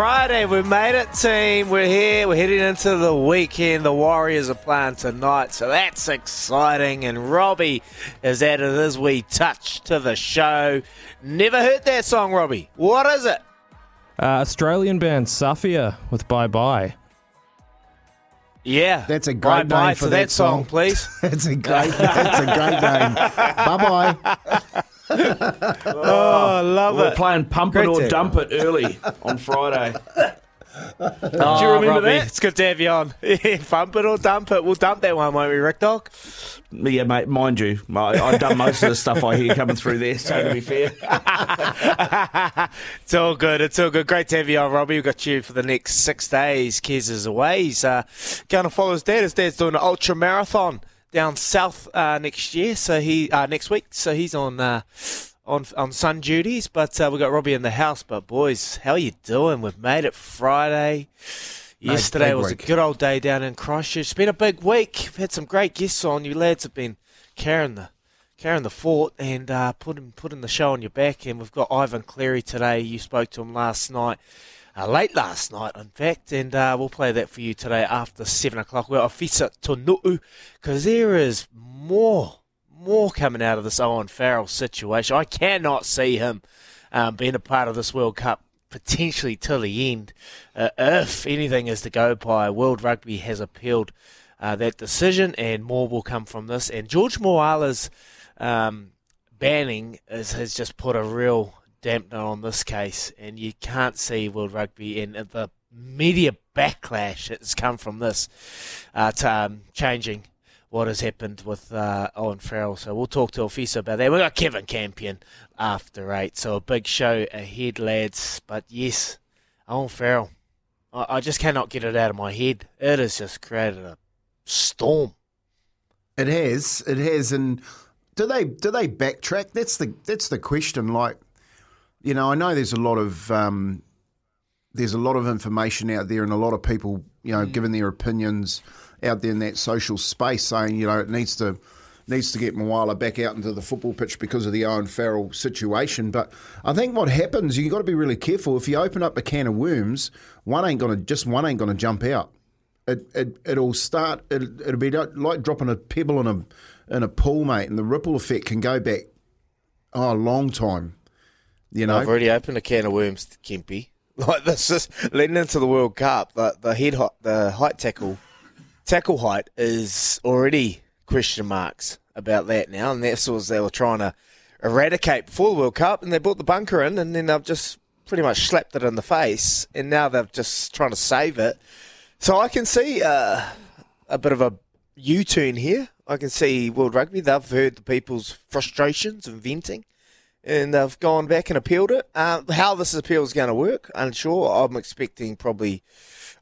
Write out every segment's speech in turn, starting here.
Friday, we made it, team. We're here. We're heading into the weekend. The Warriors are playing tonight, so that's exciting. And Robbie has added his we touch to the show. Never heard that song, Robbie. What is it? Uh, Australian band Safia with Bye Bye. Yeah, That's a great bye name bye for to that that song, song. please. That's a great. That's a great name. Bye bye. Oh, I love it. We're playing Pump It Great or to- Dump It early on Friday. Oh, Do you remember Robbie, that? It's good to have you on. Yeah, Pump it or dump it. We'll dump that one, won't we, Rick Dog? Yeah, mate, mind you, I, I've done most of the stuff I hear coming through there, so to be fair. it's all good. It's all good. Great to have you on, Robbie. We've got you for the next six days. Kez is away. He's uh, going to follow his dad. His dad's doing an ultra marathon down south uh, next year. So he uh, next week. So he's on uh, on on sun duties. But uh, we've got Robbie in the house. But boys, how are you doing? We've made it Friday. Yesterday was week. a good old day down in Christchurch. It's been a big week. We've had some great guests on. You lads have been carrying the carrying the fort and uh, putting putting the show on your back. And we've got Ivan Cleary today. You spoke to him last night, uh, late last night, in fact. And uh, we'll play that for you today after seven o'clock. We're Ofisa Tonu'u because there is more more coming out of this Owen Farrell situation. I cannot see him um, being a part of this World Cup potentially till the end. Uh, if anything is to go by, World Rugby has appealed uh, that decision, and more will come from this. And George Moala's um, banning is, has just put a real dampener on this case, and you can't see World Rugby and the media backlash that's come from this uh, to, um, changing what has happened with uh, Owen Farrell. So we'll talk to Ofisa about that. We've got Kevin Campion after eight, so a big show ahead, lads. But yes, Owen Farrell, I, I just cannot get it out of my head. It has just created a storm. It has. It has. And do they do they backtrack? That's the that's the question. Like, you know, I know there's a lot of um, there's a lot of information out there, and a lot of people, you know, giving their opinions out there in that social space, saying, you know, it needs to needs to get Moala back out into the football pitch because of the Owen Farrell situation. But I think what happens, you've got to be really careful. If you open up a can of worms, one ain't gonna just one ain't gonna jump out it, it it'll start. It, it'll be like, like dropping a pebble in a in a pool, mate, and the ripple effect can go back oh a long time. You know, I've already opened a can of worms, Kempy. Like this is leading into the World Cup. The, the head height, the height tackle, tackle height is already question marks about that now, and that's what they were trying to eradicate before the World Cup, and they brought the bunker in, and then they've just pretty much slapped it in the face, and now they're just trying to save it. So I can see uh, a bit of a U-turn here. I can see World Rugby. They've heard the people's frustrations and venting and they've gone back and appealed it. Uh, how this appeal is going to work, unsure. I'm expecting probably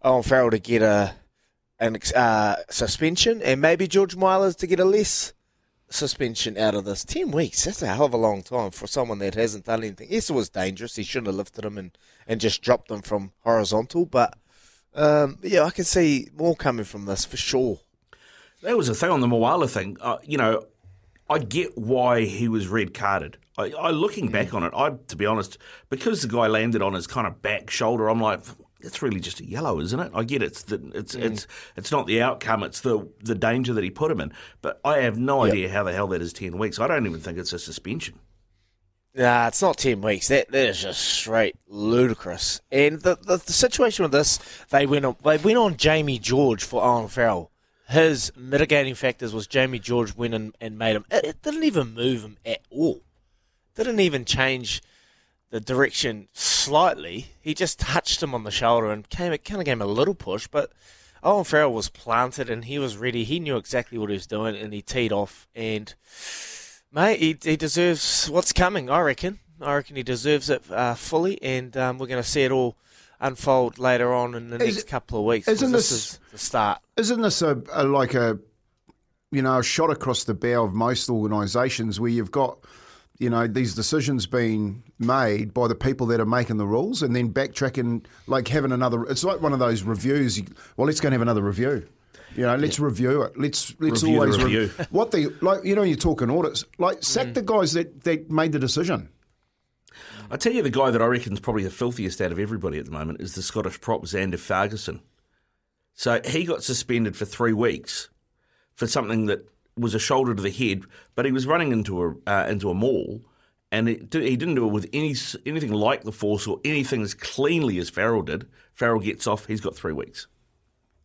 Owen Farrell to get a an uh, suspension, and maybe George Moala to get a less suspension out of this. Ten weeks, that's a hell of a long time for someone that hasn't done anything. Yes, it was dangerous. He shouldn't have lifted him and, and just dropped him from horizontal, but um, yeah, I can see more coming from this for sure. That was the thing on the Moala thing. Uh, you know, I get why he was red carded. I, I looking mm-hmm. back on it, I to be honest, because the guy landed on his kind of back shoulder, I'm like, it's really just a yellow, isn't it? I get it's the, it's mm. it's it's not the outcome, it's the the danger that he put him in. But I have no idea how the hell that is ten weeks. I don't even think it's a suspension. Nah, it's not ten weeks. That that is just straight ludicrous. And the, the the situation with this, they went on they went on Jamie George for Owen Farrell. His mitigating factors was Jamie George went and, and made him. It, it didn't even move him at all. Didn't even change the direction slightly. He just touched him on the shoulder and came. It kind of gave him a little push, but Owen Farrell was planted and he was ready. He knew exactly what he was doing, and he teed off and. Mate, he, he deserves what's coming, I reckon. I reckon he deserves it uh, fully, and um, we're going to see it all unfold later on in the Is next it- couple of weeks. isn't this, this- is the start? isn't this a, a like a you know a shot across the bow of most organisations where you've got you know these decisions being made by the people that are making the rules, and then backtracking, like having another. It's like one of those reviews. You, well, let's go and have another review. You know, let's review it. Let's let's Review always re- review. what the like. You know, you're talking audits. Like sack mm. the guys that that made the decision. I tell you, the guy that I reckon is probably the filthiest out of everybody at the moment is the Scottish prop Zander Fagerson. So he got suspended for three weeks for something that was a shoulder to the head, but he was running into a uh, into a maul, and it, he didn't do it with any anything like the force or anything as cleanly as Farrell did. Farrell gets off; he's got three weeks.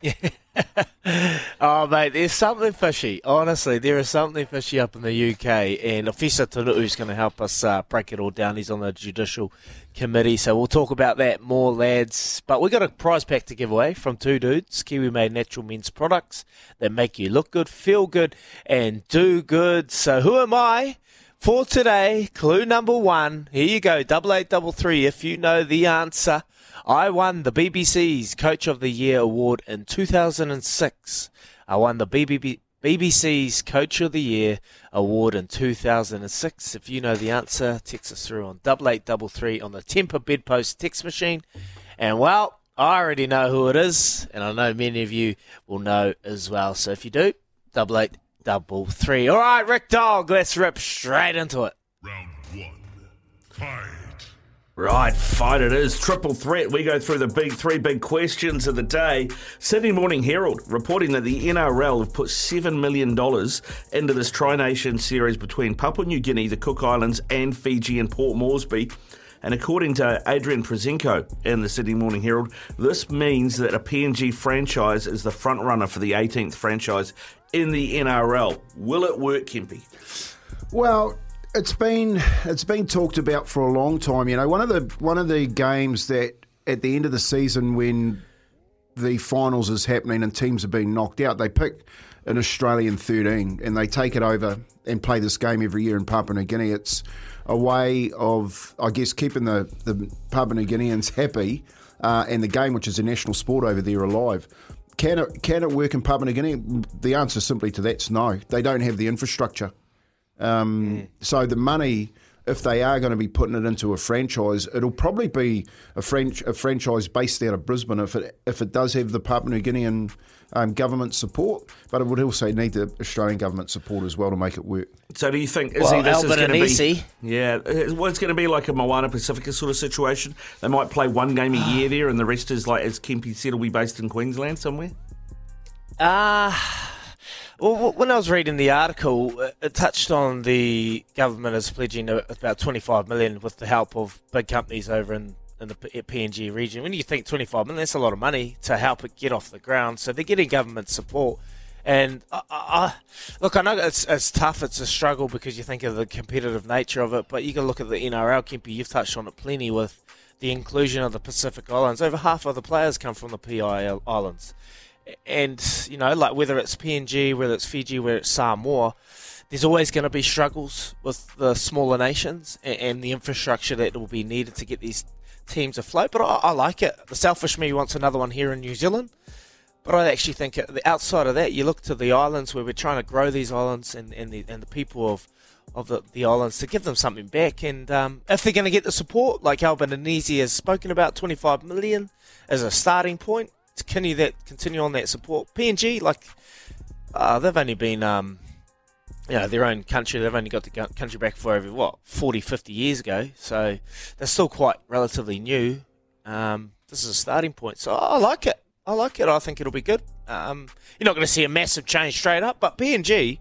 oh, mate, there's something fishy. Honestly, there is something fishy up in the UK, and Ofisa is going to help us uh, break it all down. He's on the Judicial Committee, so we'll talk about that more, lads. But we've got a prize pack to give away from two dudes, Kiwi Made Natural Men's Products that make you look good, feel good, and do good. So who am I? For today, clue number one. Here you go, double eight, double three. If you know the answer, I won the BBC's Coach of the Year award in 2006. I won the BBC's Coach of the Year award in 2006. If you know the answer, text us through on double eight double three on the Temper Bedpost text machine. And well, I already know who it is, and I know many of you will know as well. So if you do, double eight double three. All right, Rick Dog, let's rip straight into it. Round one, fight. Right, fight it is. Triple threat. We go through the big three big questions of the day. Sydney Morning Herald reporting that the NRL have put $7 million into this Tri Nation series between Papua New Guinea, the Cook Islands, and Fiji and Port Moresby. And according to Adrian Proszenko in the Sydney Morning Herald, this means that a PNG franchise is the front runner for the 18th franchise in the NRL. Will it work, Kempy? Well, it's been it's been talked about for a long time. You know, one of the one of the games that at the end of the season when the finals is happening and teams are being knocked out, they pick an Australian 13 and they take it over and play this game every year in Papua New Guinea. It's a way of, I guess, keeping the, the Papua New Guineans happy uh, and the game, which is a national sport over there, alive. Can it, can it work in Papua New Guinea? The answer simply to that's no. They don't have the infrastructure. Um, mm. So the money, if they are going to be putting it into a franchise, it'll probably be a, French, a franchise based out of Brisbane if it if it does have the Papua New Guinean um, government support, but it would also need the Australian government support as well to make it work. So do you think well, this Albert is going to be? Yeah, well, it's going to be like a Moana Pacifica sort of situation. They might play one game a year there, and the rest is like, as Kempy said, will be based in Queensland somewhere. Ah. Uh... Well, when I was reading the article, uh, it touched on the government is pledging uh, about 25 million with the help of big companies over in, in the PNG uh, region. When you think 25 million, that's a lot of money to help it get off the ground. So they're getting government support. And I, I, look, I know it's, it's tough, it's a struggle because you think of the competitive nature of it, but you can look at the NRL, Kempy, you've touched on it plenty with the inclusion of the Pacific Islands. Over half of the players come from the PI Islands and you know, like whether it's PNG, whether it's Fiji, whether it's Samoa, there's always going to be struggles with the smaller nations and, and, the infrastructure that will be needed to get these teams afloat. But I, I, like it. The selfish me wants another one here in New Zealand. But I actually think outside of that, you look to the islands where we're trying to grow these islands and, and, the, and the people of of the, the islands to give them something back. And um, if they're going to get the support, like Albanese has spoken about, 25 million as a starting point, to continue that continue on that support. PNG, like uh, they've only been um, you know their own country. They've only got the country back for over what 40, 50 years ago, so they're still quite relatively new. Um, this is a starting point, so I like it. I like it. I think it'll be good. Um, you're not going to see a massive change straight up, but PNG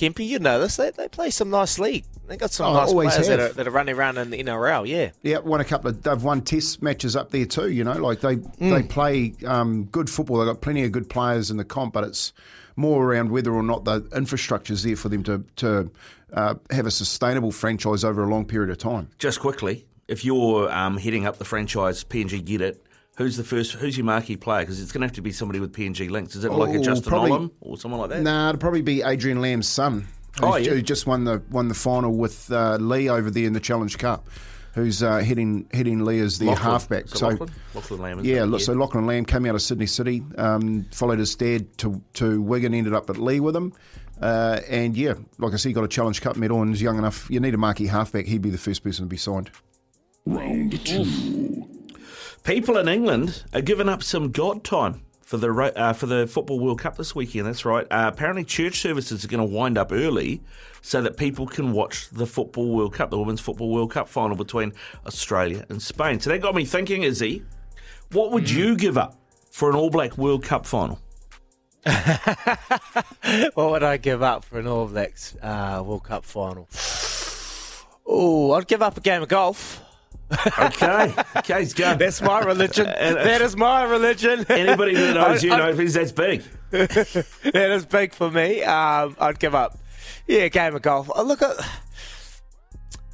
Kempy, you know this. They, they play some nice league. They got some oh, nice players that are, that are, running around in the NRL. Yeah, yeah. Won a couple of. They've won Test matches up there too. You know, like they mm. they play um, good football. They've got plenty of good players in the comp, but it's more around whether or not the infrastructure is there for them to to uh, have a sustainable franchise over a long period of time. Just quickly, if you're um, heading up the franchise, PNG get it Who's the first? Who's your marquee player? Because it's going to have to be somebody with PNG links. Is it like a Justin probably, Olam or someone like that? Nah, it'll probably be Adrian Lam's son. Oh, yeah. Who just won the won the final with uh, Leigh over there in the Challenge Cup. Who's uh, heading heading Leigh as the Lachlan. halfback? So, so Lachlan? Lachlan Lam. Yeah, yeah, so Lachlan Lam came out of Sydney City, um, followed his dad to to Wigan, ended up at Leigh with him. Uh, and yeah, like I said, he got a Challenge Cup medal and is young enough. You need a marquee halfback. He'd be the first person to be signed. Round two. People in England are giving up some God time for the uh, for the football World Cup this weekend. That's right. Uh, apparently, church services are going to wind up early so that people can watch the football World Cup, the Women's Football World Cup final between Australia and Spain. So that got me thinking, Izzy, what would you give up for an All Black World Cup final? What would I give up for an All Blacks uh, World Cup final? Oh, I'd give up a game of golf. Okay, okay, he's going. That's my religion. that is my religion. Anybody that knows you I- know that's big. that is big for me. Um, I'd give up. Yeah, game of golf. Oh, look at.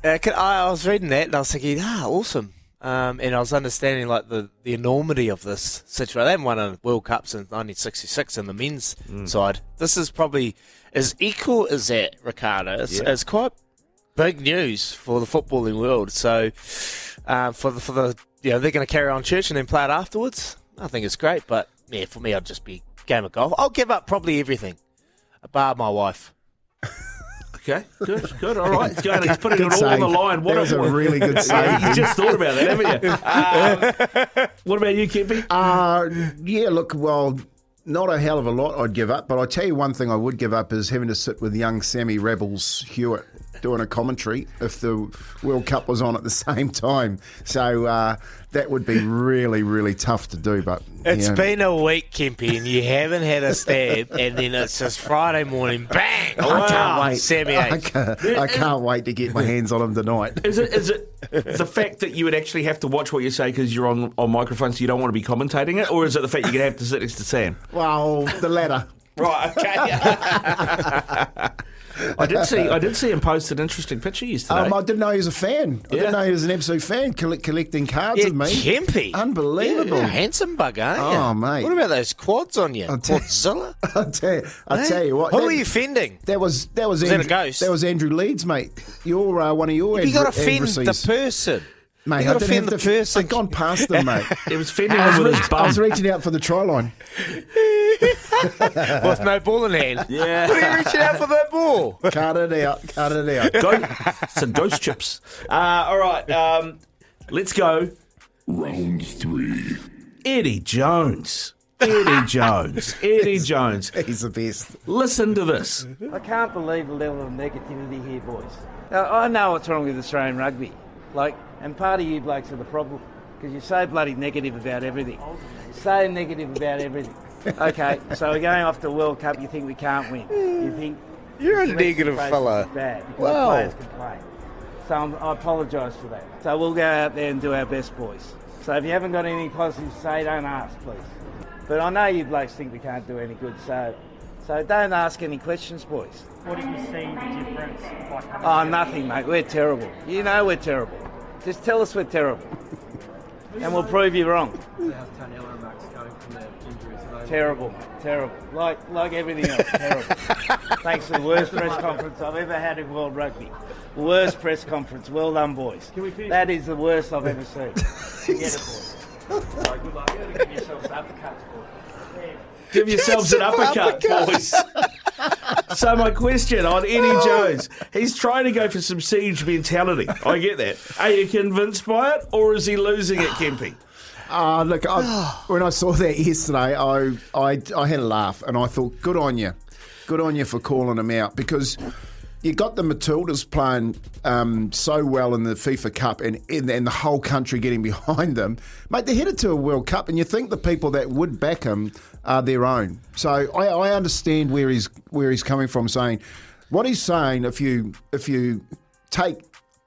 Uh, can- I, I was reading that and I was thinking, ah, awesome. Um, and I was understanding like the, the enormity of this situation. They haven't won a World Cup since 1966 in the men's side. This is probably as equal as that, Ricardo. It's, Yeah. it's quite big news for the footballing world. So uh, for the for the you know they're going to carry on church and then play it afterwards. I think it's great, but yeah, for me, I'd just be game of golf. I'll give up probably everything, bar my wife. Okay, good, good. All right, he's going. He's putting Good it all on the line. What that was a really good save. you just thought about that, haven't you? Um, what about you, Kippy? Uh, yeah, look, well, not a hell of a lot I'd give up, but I tell you one thing I would give up is having to sit with young Sammy Rebels Hewitt doing a commentary if the World Cup was on at the same time. So uh, that would be really, really tough to do. But It's you know, been a week, Kimpy, and you haven't had a stab, and then it's just Friday morning, bang! I can't wait. Sammy I H. can't, I can't wait to get my hands on him tonight. Is it is it the fact that you would actually have to watch what you say because you're on on microphone, so you don't want to be commentating it, or is it the fact you're going to have to sit next to Sam? Well, the latter. Right. Okay. I did see I did see him post an interesting picture yesterday. Um, I didn't know he was a fan. I didn't know he was an absolute fan, coll- collecting cards Yeah, of me. Kempy. Unbelievable. Yeah, handsome bug, aren't you? Oh, mate. What about those quads on you? I'll tell- Quadzilla? I tell you, I tell you what. Who that- are you fending? That was that was that a Andrew, ghost? That was Andrew Leeds, mate. You're uh, one of your. You got to adver- offend adversaries. the person. Mate, you I got to didn't offend the have to- person. I'd gone past them, mate. It was fending I was, him with reach- his I was reaching out for the try line. with no ball in hand. Yeah. What are you reaching out for that ball? Cut it out. Cut it out. Go- some ghost chips. Uh, all right, um, let's go. Round three. Eddie Jones. Eddie Jones. Eddie Jones. He's the best. Listen to this. I can't believe the level of negativity here, boys. Now, I know what's wrong with Australian rugby. Like, and part of you blokes are the problem. Because you're so bloody negative about everything. So negative about everything. Okay, so we're going off to World Cup, you think we can't win. You think You're a negative fella. is bad Wow. players complain. So I'm, I apologise for that. So we'll go out there and do our best, boys. So if you haven't got anything positive to say, don't ask, please. But I know you blokes think we can't do any good, so so don't ask any questions, boys. What do you see the difference? Like Oh, nothing, mate. We're terrible. You know we're terrible. Just tell us we're terrible. And we'll prove you wrong. How's Tony Max going from their injuries? Are they- Terrible. Terrible. Like like everything else, terrible. Thanks for the worst press conference I've ever had in World Rugby. Worst press conference. Well done, boys. Can we finish? That is the worst I've ever seen. Forget it, boys. Sorry, good luck. You're gonna give yourselves uppercuts, boys. Give yourselves an uppercut, boys. So my question on Eddie Jones, he's trying to go for some siege mentality. I get that. Are you convinced by it, or is he losing it, Kempy? Uh, look, I, when I saw that yesterday, I, I I had a laugh and I thought, good on you, good on you for calling him out because you got the Matildas playing um, so well in the FIFA Cup and, and and the whole country getting behind them, mate. They're headed to a World Cup, and you think the people that would back him are their own. So I, I understand where he's where he's coming from, saying what he's saying. If you if you take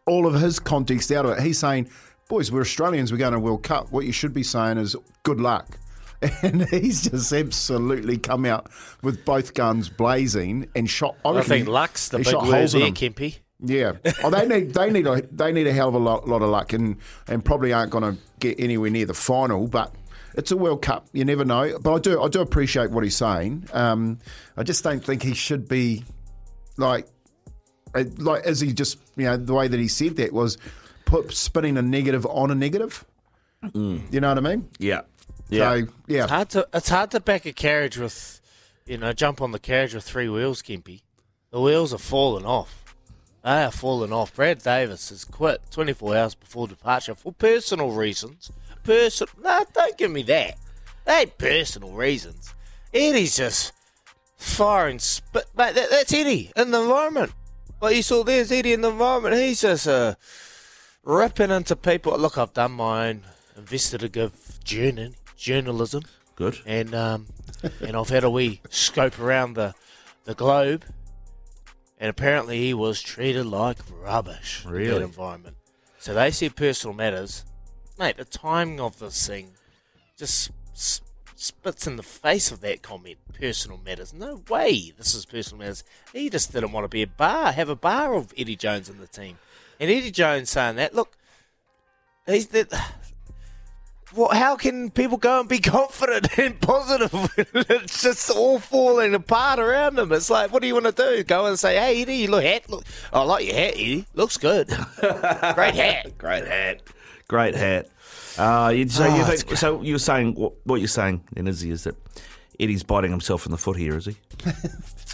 all of his context out of it. He's saying, boys, we're Australians, we're going to World Cup. What you should be saying is good luck. And he's just absolutely come out with both guns blazing and shot. I reckon think luck's the big word there. Kempy. Yeah. Oh, they need they need a they need a hell of a lot, lot of luck and and probably aren't going to get anywhere near the final, but. It's a World Cup. You never know, but I do. I do appreciate what he's saying. Um, I just don't think he should be like uh, like as he just you know the way that he said that was put spinning a negative on a negative. You know what I mean? Yeah. So yeah, It's hard to it's hard to back a carriage with, you know, jump on the carriage with three wheels, Kimpy. The wheels are falling off. They are falling off. Brad Davis has quit 24 hours before departure for personal reasons. Person, no, don't give me that. They ain't personal reasons. Eddie's just firing spit. Mate, that, that's Eddie in the environment. Like you saw there's Eddie in the environment. He's just uh, ripping into people. Look, I've done my own investigative journey, journalism. Good. And um, and I've had a wee scope around the, the globe. And apparently he was treated like rubbish in that environment. So they said personal matters. Mate, the timing of this thing just spits in the face of that comment. Personal matters. No way this is personal matters. He just didn't want to be a bar, have a bar of Eddie Jones in the team. And Eddie Jones saying that, look, he's the. What, how can people go and be confident and positive? it's just all falling apart around them. It's like, what do you want to do? Go and say, "Hey, Eddie, you look hat. Look, I like your hat, Eddie. Looks good. Great hat." Great hat. Great hat. Uh, you, so, Oh, you think, so you're saying what, what you're saying, then, Izzy, is that Eddie's biting himself in the foot here, is he?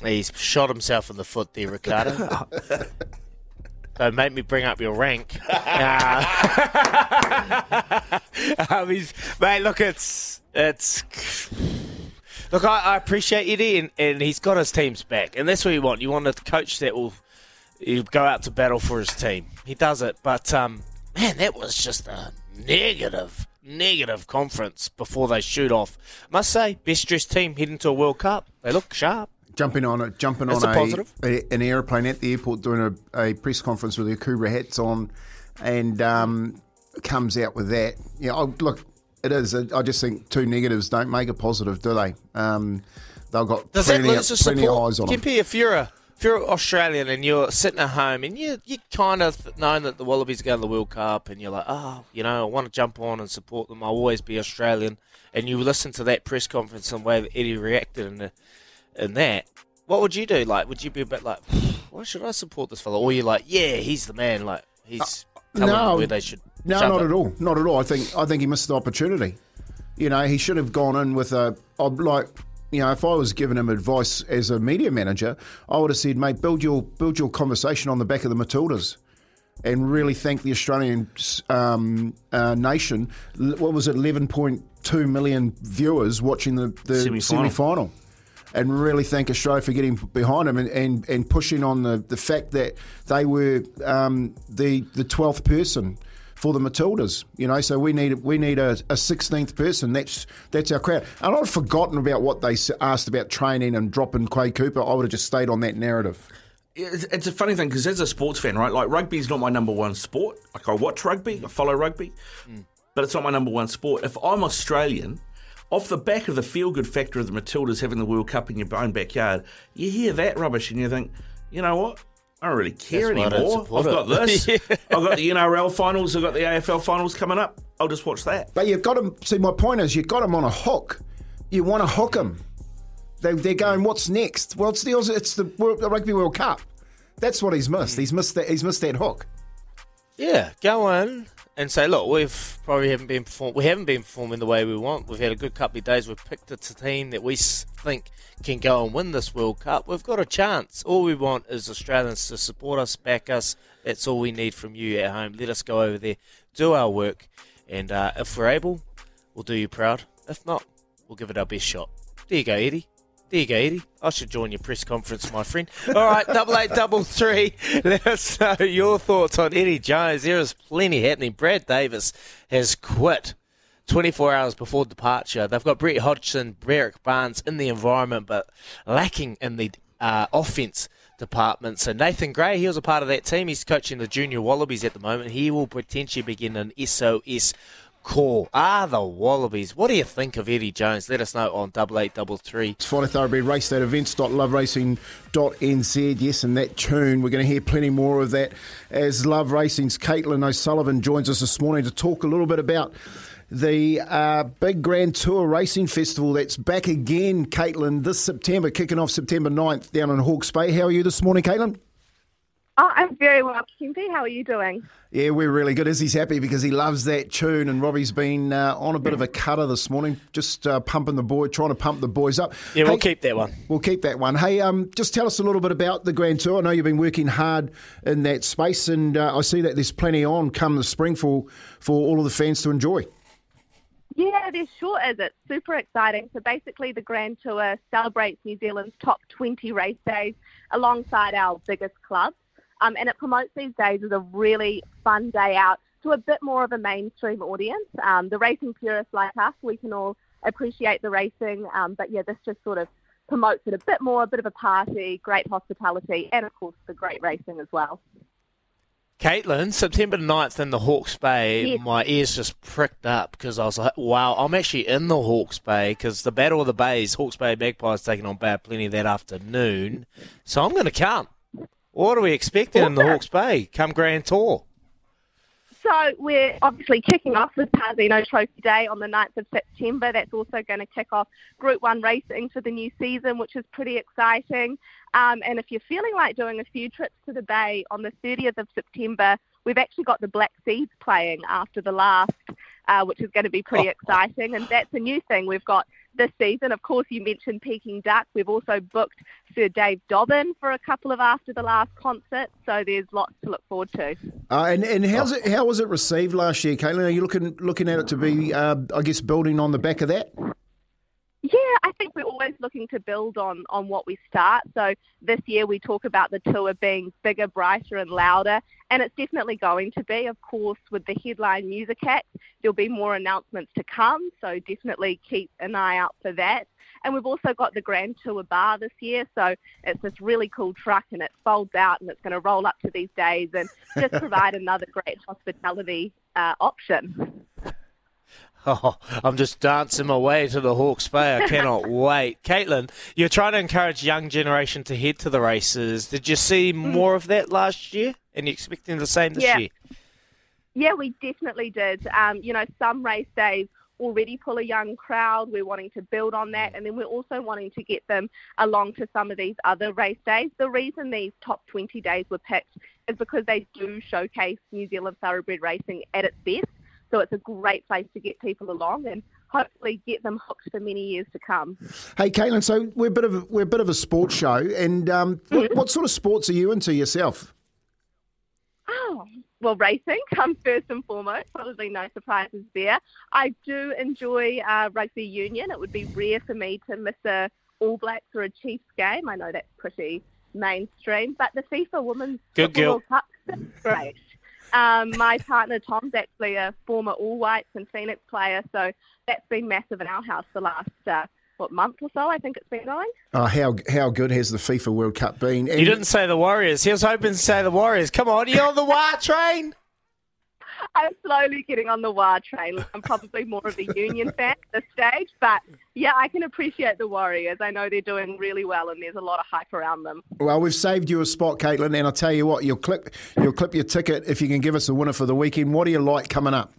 He's shot himself in the foot there, Ricardo. Don't make me bring up your rank. Uh, um, he's, mate, look, it's it's. Look, I, I appreciate Eddie, and, and he's got his team's back, and that's what you want. You want a coach that will he'll go out to battle for his team. He does it, but um, man, that was just a negative, negative conference before they shoot off. Must say, best dressed team heading to a World Cup. They look sharp. Jumping on it, jumping That's on a positive. a, an airplane at the airport, doing a, a press conference with their Akubra hats on, and um, comes out with that. Yeah, I, look, it is. I just think two negatives don't make a positive, do they? Um, they've got Does that lose of, plenty of eyes on them. If you're Australian and you're sitting at home and you you kind of know that the Wallabies are going to the World Cup and you're like, oh, you know, I want to jump on and support them. I'll always be Australian. And you listen to that press conference and the way that Eddie reacted and in that. What would you do? Like, would you be a bit like, why should I support this fella? Or you're like, yeah, he's the man. Like, he's uh, telling no. them where they should. No, not at all. Not at all. I think I think he missed the opportunity. You know, he should have gone in with a like. You know, if I was giving him advice as a media manager, I would have said, "Mate, build your build your conversation on the back of the Matildas." and really thank the Australian um, uh, nation. What was it, 11.2 million viewers watching the, the Semi-final. semi final. And really thank Australia for getting behind them and, and, and pushing on the, the fact that they were um, the the twelfth person for the Matildas. You know, so we need we need a, a 16th person. That's that's our crowd. And I'd forgotten about what they asked about training and dropping Quade Cooper. I would have just stayed on that narrative. It's, it's a funny thing because as a sports fan, right? Like rugby's not my number one sport. Like I watch rugby, I follow rugby, mm. but it's not my number one sport. If I'm Australian, off the back of the feel-good factor of the Matildas having the World Cup in your own backyard, you hear that rubbish and you think, you know what? I don't really care That's why I don't anymore. I've got it." this. Yeah. I've got the NRL finals. I've got the AFL finals coming up. I'll just watch that. But you've got them. See, my point is, you've got them on a hook. You want to hook them. They, they're going. What's next? Well, it's the Aus- it's the, World, the Rugby World Cup. That's what he's missed. He's missed that. He's missed that hook. Yeah, go in and say, look, we've probably haven't been perform- we haven't been performing the way we want. We've had a good couple of days. We've picked a team that we think can go and win this World Cup. We've got a chance. All we want is Australians to support us, back us. That's all we need from you at home. Let us go over there, do our work, and uh, if we're able, we'll do you proud. If not, we'll give it our best shot. There you go, Eddie. There you go, Eddie. I should join your press conference, my friend. All right, double eight, double three. Let us know your thoughts on Eddie Jones. There is plenty happening. Brad Davis has quit 24 hours before departure. They've got Brett Hodgson, Berrick Barnes in the environment, but lacking in the uh, offense department. So Nathan Grey, he was a part of that team. He's coaching the junior Wallabies at the moment. He will potentially begin an SOS call. Ah, the Wallabies. What do you think of Eddie Jones? Let us know on double eight double three. It's Friday Thoroughbred Race at events.loveracing.nz. Yes, and that tune. We're going to hear plenty more of that as Love Racing's Caitlin O'Sullivan joins us this morning to talk a little bit about the uh, big Grand Tour Racing Festival that's back again, Caitlin, this September, kicking off September 9th down in Hawke's Bay. How are you this morning, Caitlin? Oh, I'm very well, Kimpy. How are you doing? Yeah, we're really good. Izzy's happy because he loves that tune, and Robbie's been uh, on a bit of a cutter this morning, just uh, pumping the boy, trying to pump the boys up. Yeah, we'll keep that one. We'll keep that one. Hey, um, just tell us a little bit about the Grand Tour. I know you've been working hard in that space, and uh, I see that there's plenty on come the spring for for all of the fans to enjoy. Yeah, there sure is. It's super exciting. So basically, the Grand Tour celebrates New Zealand's top 20 race days alongside our biggest clubs. Um, and it promotes these days as a really fun day out to a bit more of a mainstream audience. Um, the racing purists like us, we can all appreciate the racing. Um, but yeah, this just sort of promotes it a bit more, a bit of a party, great hospitality, and of course, the great racing as well. Caitlin, September 9th in the Hawke's Bay, Yes. my ears just pricked up because I was like, wow, I'm actually in the Hawke's Bay because the Battle of the Bays, Hawke's Bay Magpies taking on Bad Plenty that afternoon. So I'm going to come. What are we expecting in the Awesome. Hawke's Bay come Grand Tour? So we're obviously kicking off with Tarzino Trophy Day on the 9th of September. That's also going to kick off Group 1 racing for the new season, which is pretty exciting. Um, and if you're feeling like doing a few trips to the Bay on the 30th of September, we've actually got the Black Seeds playing after the last, uh, which is going to be pretty exciting. And that's a new thing we've got this season. Of course, you mentioned Peking Duk. We've also booked Sir Dave Dobbyn for a couple of after the last concerts. So there's lots to look forward to. Uh, and and how's it? How was it received last year, Caitlin? Are you looking looking at it to be, uh, I guess, building on the back of that? Yeah, I think we're always looking to build on on what we start. So this year we talk about the tour being bigger, brighter, and louder, and it's definitely going to be. Of course, with the headline music act, there'll be more announcements to come. So definitely keep an eye out for that. And we've also got the Grand Tour bar this year, so it's this really cool truck, and it folds out, and it's going to roll up to these days and just provide another great hospitality uh, option. Oh, I'm just dancing my way to the Hawke's Bay. I cannot wait. Caitlin, you're trying to encourage young generation to head to the races. Did you see more of that last year? And you expecting the same this Yeah. year? Yeah, we definitely did. Um, you know, some race days already pull a young crowd. We're wanting to build on that, and then we're also wanting to get them along to some of these other race days. The reason these top 20 days were picked is because they do showcase New Zealand thoroughbred racing at its best. So it's a great place to get people along and hopefully get them hooked for many years to come. Hey, Caitlin. So we're a bit of a, we're a bit of a sports show, and um, what, what sort of sports are you into yourself? Oh, well, racing comes first and foremost. Probably no surprises there. I do enjoy uh, rugby union. It would be rare for me to miss a All Blacks or a Chiefs game. I know that's pretty mainstream, but the FIFA Women's Good girl. World Cup is great. Um, my partner Tom's actually a former All Whites and Phoenix player, so that's been massive in our house the last uh, what month or so. I think it's been going. Oh, how how good has the FIFA World Cup been? And You didn't say the Warriors. He was hoping to say the Warriors. Come on, you on the WA train? I'm slowly getting on the WA train. I'm probably more of a Union fan at this stage, but yeah, I can appreciate the Warriors. I know they're doing really well, and there's a lot of hype around them. Well, we've saved you a spot, Caitlin, and I'll tell you what, you'll clip you'll clip your ticket if you can give us a winner for the weekend. What do you like coming up?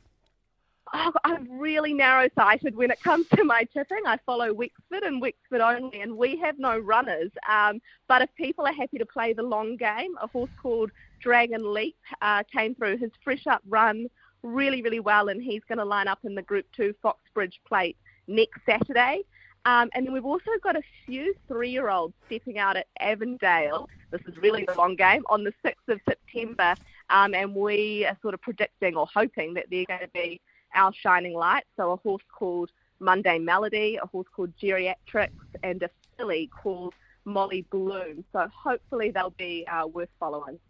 Oh, I'm really narrow-sighted when it comes to my tipping. I follow Wexford and Wexford only, and we have no runners. Um, but if people are happy to play the long game, a horse called Dragon Leap uh, came through his fresh up run really, really well, and he's going to line up in the Group 2 Foxbridge Plate next Saturday. Um, and then we've also got a few three-year-olds stepping out at Avondale. This is really the long game on the 6th of September, um, and we are sort of predicting or hoping that they're going to be our shining light. So a horse called Monday Melody, a horse called Geriatrics, and a filly called Molly Bloom. So hopefully they'll be uh, worth following.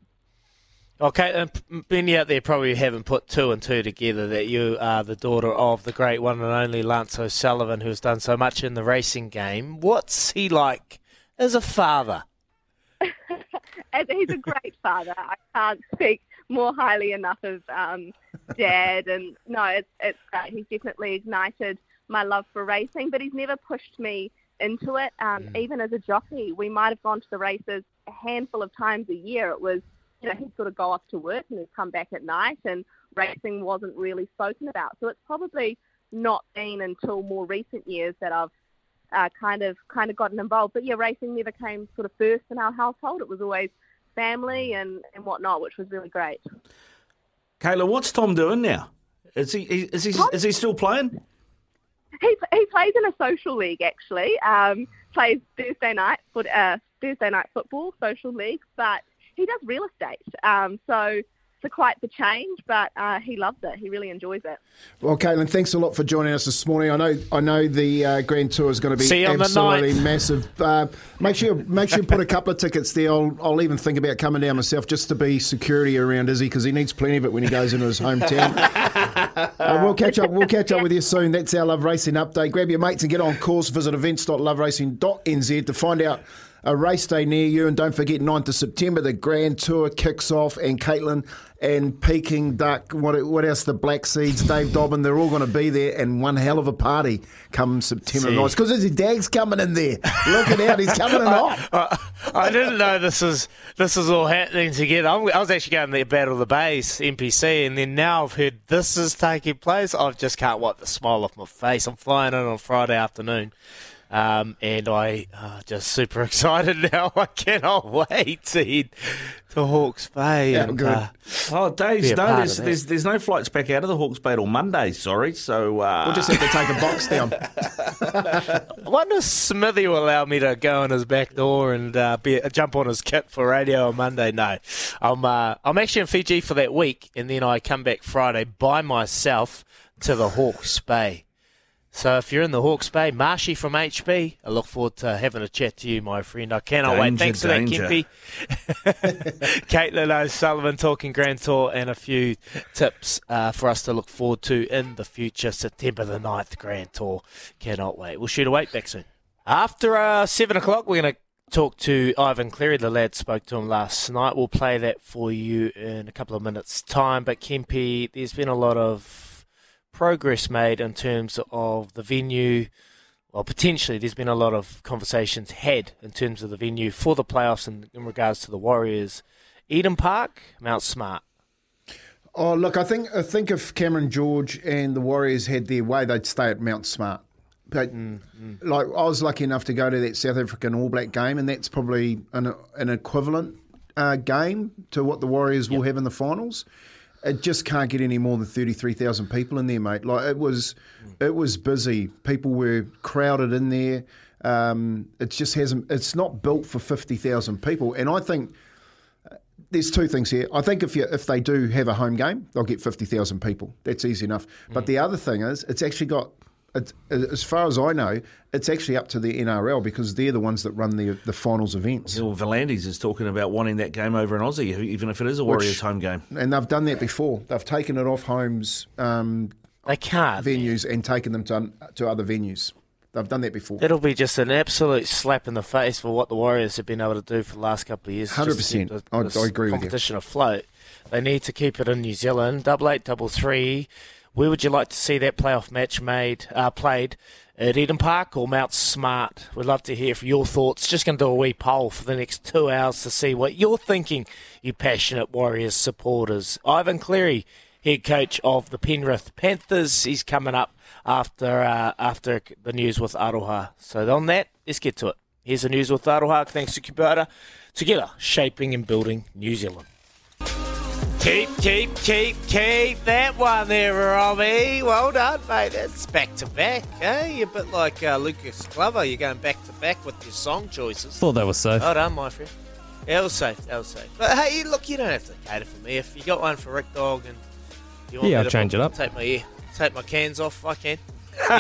Okay, and many out there probably haven't put two and two together that you are the daughter of the great one and only Lance O'Sullivan, who's done so much in the racing game. What's he like as a father? He's a great father. I can't speak more highly enough of um, Dad. And no, it's it's great. He's definitely ignited my love for racing, but he's never pushed me into it. Um, Even as a jockey, we might have gone to the races a handful of times a year. It was, you know, he'd sort of go off to work and he'd come back at night, and racing wasn't really spoken about. So it's probably not been until more recent years that I've uh, kind of kind of gotten involved. But yeah, racing never came sort of first in our household. It was always family and, and whatnot, which was really great. Kayla, what's Tom doing now? Is he is he is he still playing? He he plays in a social league actually. Um, plays Thursday night foot uh, Thursday night football social league, but he does real estate. Um, so it's for quite the change, but uh, he loves it. He really enjoys it. Well, Caitlin, thanks a lot for joining us this morning. I know, I know the uh, Grand Tour is going to be See you on the absolutely massive. Uh, make sure, make sure you put a couple of tickets there. I'll, I'll even think about coming down myself just to be security around Izzy because he needs plenty of it when he goes into his hometown. Uh, we'll catch up. We'll catch up with you soon. That's our Love Racing update. Grab your mates and get on course. Visit events.loveracing.nz to find out a race day near you. And don't forget, 9th of September, the Grand Tour kicks off. And Caitlin and Peking Duk, what, what else? The Black Seeds, Dave Dobbyn, they're all going to be there. And one hell of a party come September See. 9th. Because his dad's coming in there. Looking out, he's coming in hot. I, I didn't know this was this was all happening together. I'm, I was actually going to the Battle of the Bays NPC, and then now I've heard this is taking place. I just can't wipe the smile off my face. I'm flying in on Friday afternoon, um, and I uh, just super excited now. I cannot wait to head to Hawke's Bay. Yeah, and, good. Uh, Oh, Dave's Be no, there's, there's there's no flights back out of the Hawke's Bay till Monday. Sorry, so uh, We'll just have to take a box down. I wonder if Smithy will allow me to go in his back door and uh, be, jump on his kit for radio on Monday. No, I'm uh, I'm actually in Fiji for that week, and then I come back Friday by myself to the Hawke's Bay. So if you're in the Hawke's Bay, Marshy from HB, I look forward to having a chat to you, my friend. I cannot wait. Danger, Thanks for danger. that, Kempy. Caitlin O'Sullivan talking Grand Tour and a few tips uh, for us to look forward to in the future. September the 9th Grand Tour. Cannot wait. We'll shoot a weight back soon. After uh, 7 o'clock, we're going to talk to Ivan Cleary. The lad spoke to him last night. We'll play that for you in a couple of minutes' time. But Kempy, there's been a lot of progress made in terms of the venue. Well, potentially, there's been a lot of conversations had in terms of the venue for the playoffs in, in regards to the Warriors. Eden Park, Mount Smart. Oh, look, I think I think if Cameron George and the Warriors had their way, they'd stay at Mount Smart. But like, I was lucky enough to go to that South African All Black game, and that's probably an, an equivalent uh, game to what the Warriors will have in the finals. It just can't get any more than thirty three thousand people in there, mate. Like it was, it was busy. People were crowded in there. Um, it just hasn't. It's not built for fifty thousand people, and I think there's two things here. I think if you if they do have a home game, they'll get fifty thousand people. That's easy enough. But the other thing is, it's actually got. It, as far as I know, it's actually up to the NRL because they're the ones that run the the finals events, Well, V'landys is talking about wanting that game over in Aussie, even if it is a Warriors home game. and they've done that before. They've taken it off homes um, They can't. venues and taken them to to other venues. They've done that before. It'll be just an absolute slap in the face for what the Warriors have been able to do for the last couple of years. 100%. I- I agree with you. competition afloat. They need to keep it in New Zealand. Double eight, double three. Where would you like to see that playoff match made uh, played? At Eden Park or Mount Smart? We'd love to hear your thoughts. Just going to do a wee poll for the next two hours to see what you're thinking, you passionate Warriors supporters. Ivan Cleary, head coach of the Penrith Panthers, he's coming up after uh, after the news with Aroha. So on that, let's get to it. Here's the news with Aroha. Thanks to Kubota. Together, shaping and building New Zealand. Keep, keep, keep, keep that one there, Robbie. Well done, mate. That's back to back, eh? You're a bit like uh, Lucas Glover. You're going back to back with your song choices. Thought that was safe. Well done, my friend. Yeah, it was safe. That was safe. But hey, look, you don't have to cater for me. If you got one for Rick Dog and you want Yeah, I'll to change it up. Take my ear, take my cans off. I can.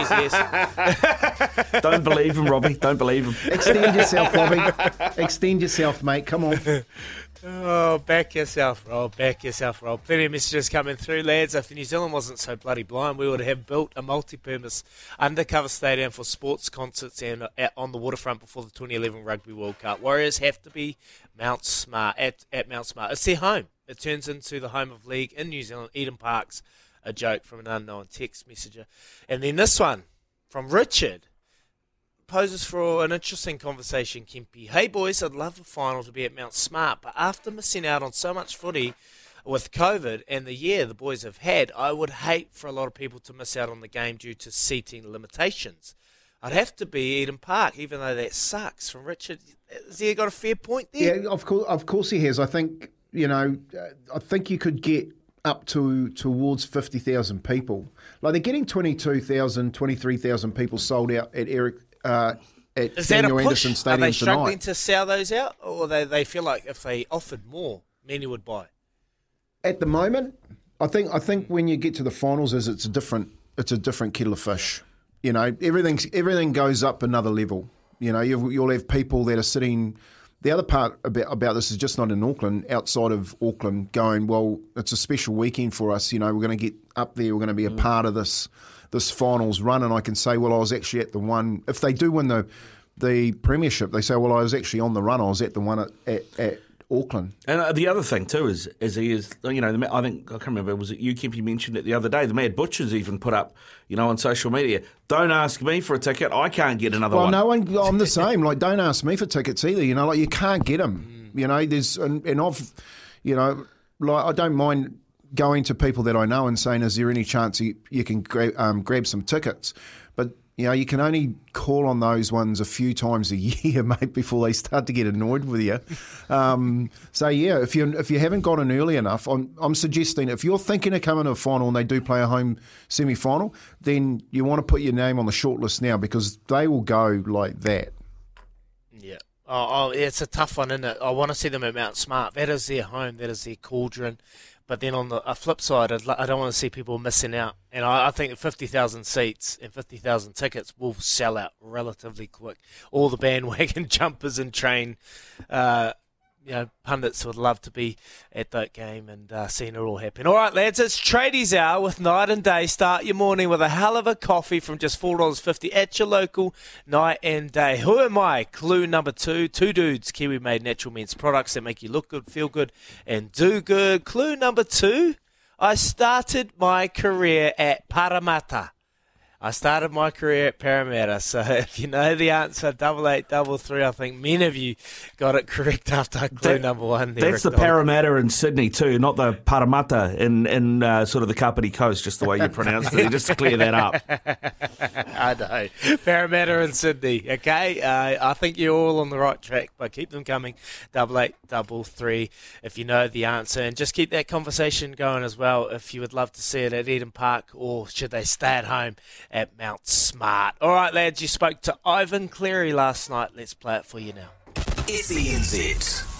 Easy as. Don't believe him, Robbie. Don't believe him. Extend yourself, Robbie. Extend yourself, mate. Come on. Oh, back yourself, Rob. Back yourself, Rob. Plenty of messages coming through, lads. If New Zealand wasn't so bloody blind, we would have built a multi-purpose undercover stadium for sports concerts and uh, on the waterfront before the 2011 Rugby World Cup. Warriors have to be Mount Smart at, at Mount Smart. It's their home. It turns into the home of league in New Zealand. Eden Park's a joke from an unknown text messenger, and then this one from Richard poses for an interesting conversation, Kimpy. Hey, boys, I'd love the final to be at Mount Smart, but after missing out on so much footy with COVID and the year the boys have had, I would hate for a lot of people to miss out on the game due to seating limitations. I'd have to be Eden Park, even though that sucks. From Richard, has he got a fair point there? Yeah, of course, of course he has. I think you know, I think you could get up to towards fifty thousand people. Like they're getting 22,000, 23,000 people sold out at Eric uh, at Is that a Daniel push? Are they struggling tonight. to sell those out, or they they feel like if they offered more, many would buy? at the moment, I think I think when you get to the finals, is it's a different it's a different kettle of fish. You know, everything everything goes up another level. You know, you'll, you'll have people that are sitting. The other part about about this is just not in Auckland, outside of Auckland, going well. It's a special weekend for us. You know, we're going to get up there. We're going to be a part of this this finals run, and I can say, well, I was actually at the one. If they do win the the premiership, they say, well, I was actually on the run. I was at the one at, at, at Auckland. And uh, the other thing too is, is he is, you know, the, I think I can't remember. Was it you, Kempy, mentioned it the other day? The Mad Butchers even put up, you know, on social media. Don't ask me for a ticket. I can't get another well, one. Well, no one. I'm the same. Like, don't ask me for tickets either. You know, like you can't get them. You know, there's and, and I've, you know, like I don't mind going to people that I know and saying, is there any chance you, you can grab, um, grab some tickets? But you know, you can only call on those ones a few times a year, mate, before they start to get annoyed with you. Um, so yeah, if you if you haven't got in early enough, I'm I'm suggesting if you're thinking of coming to a final and they do play a home semi final, then you want to put your name on the shortlist now because they will go like that. Yeah. Oh, oh, it's a tough one, isn't it? I want to see them at Mount Smart. That is their home. That is their cauldron. But then on the flip side, I'd, I don't want to see people missing out. And I, I think 50,000 seats and 50,000 tickets will sell out relatively quick. All the bandwagon jumpers and train uh, you know, pundits would love to be at that game and uh, seeing it all happen. All right, lads, it's tradies hour with night and day. Start your morning with a hell of a coffee from just four dollars fifty at your local night and day. Who am I? Clue number two: two dudes, Kiwi made natural means products that make you look good, feel good, and do good. Clue number two: I started my career at Parramatta. I started my career at Parramatta, so if you know the answer, double eight, double three, I think many of you got it correct after clue That- number one. there, That's the Rick Parramatta in Sydney too, not the Parramatta in in uh, sort of the Kapiti Coast, just the way you pronounce it. Just to clear that up. I know. Parramatta and Sydney, okay? Uh, I think you're all on the right track, but keep them coming. Double eight, double three, if you know the answer. And just keep that conversation going as well if you would love to see it at Eden Park or should they stay at home at Mount Smart. All right, lads, you spoke to Ivan Cleary last night. Let's play it for you now. It is SENZ.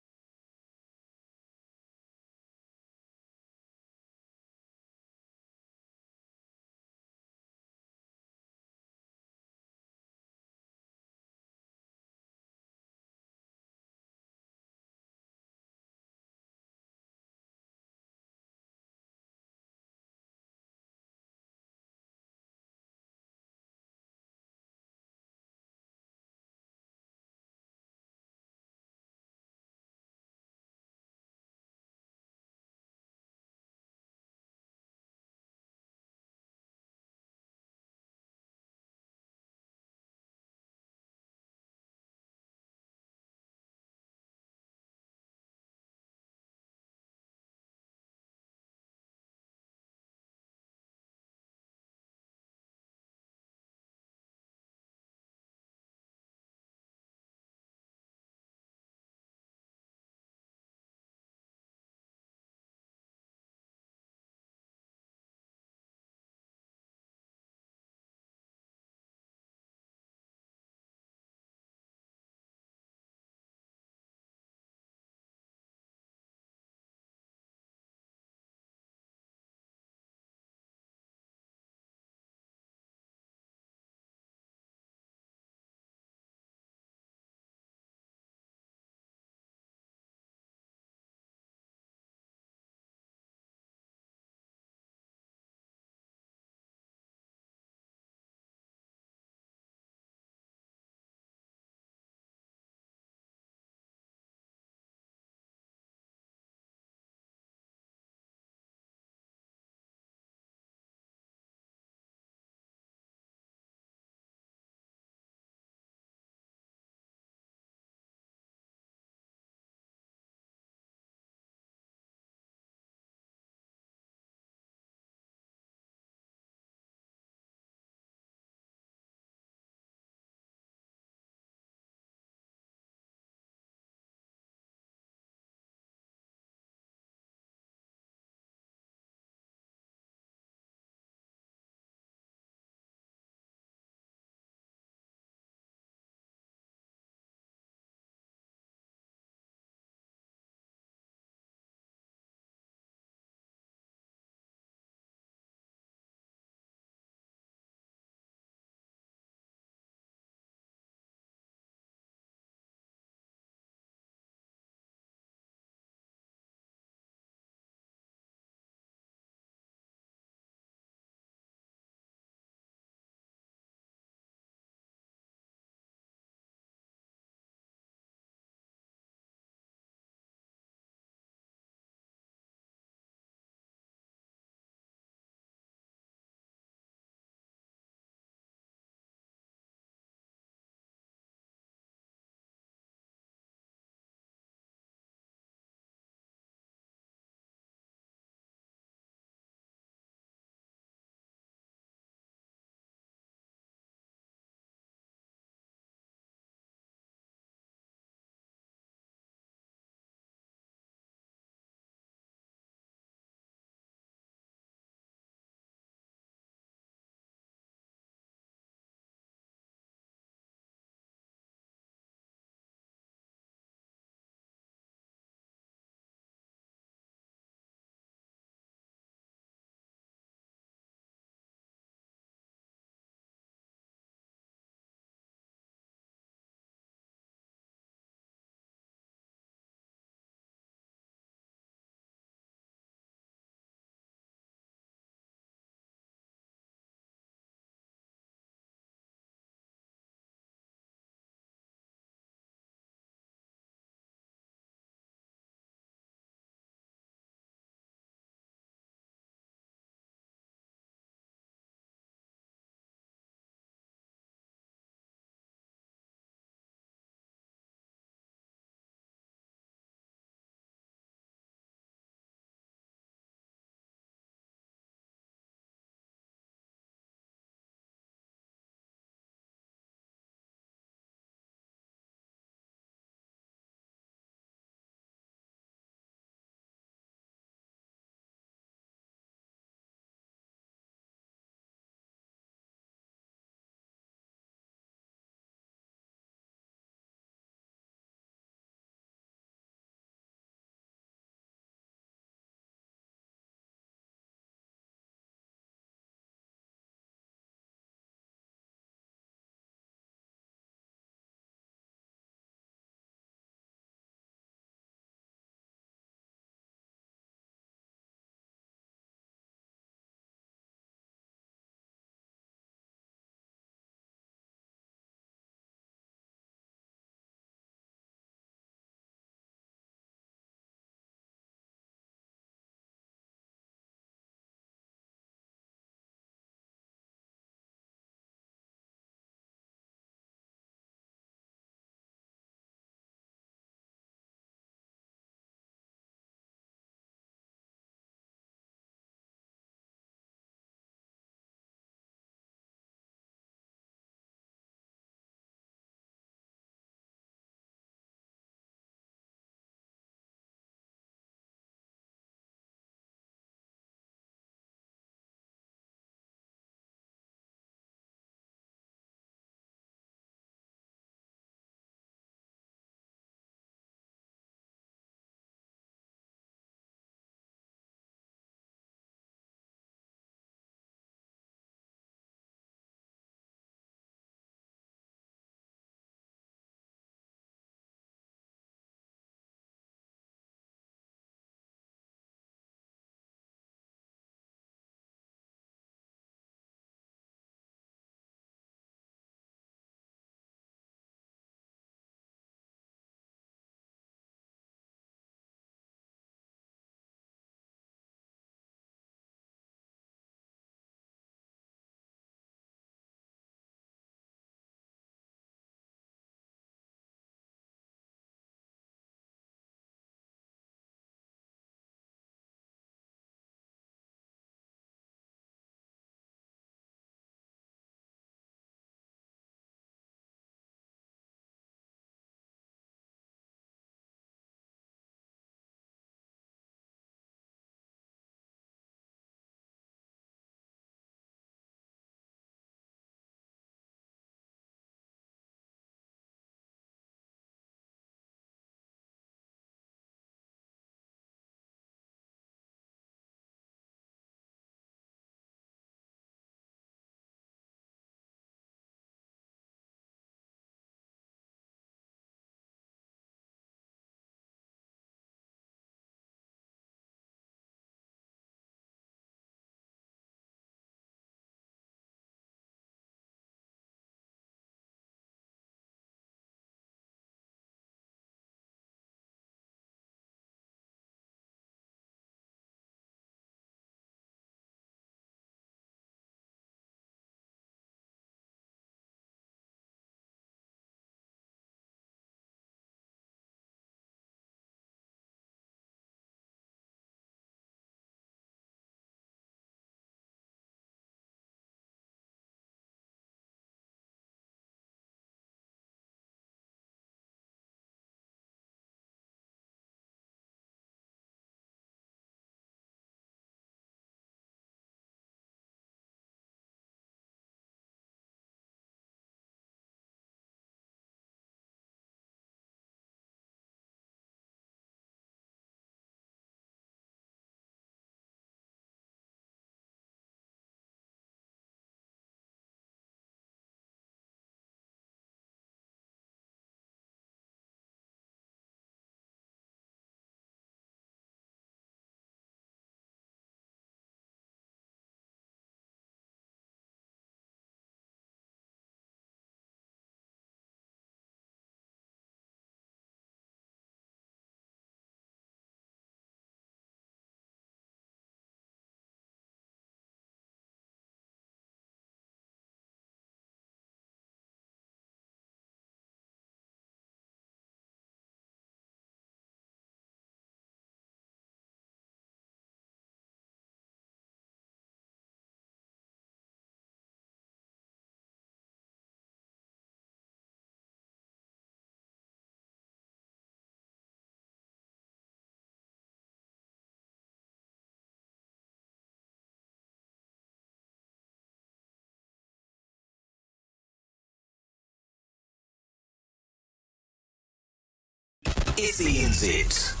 SENZ.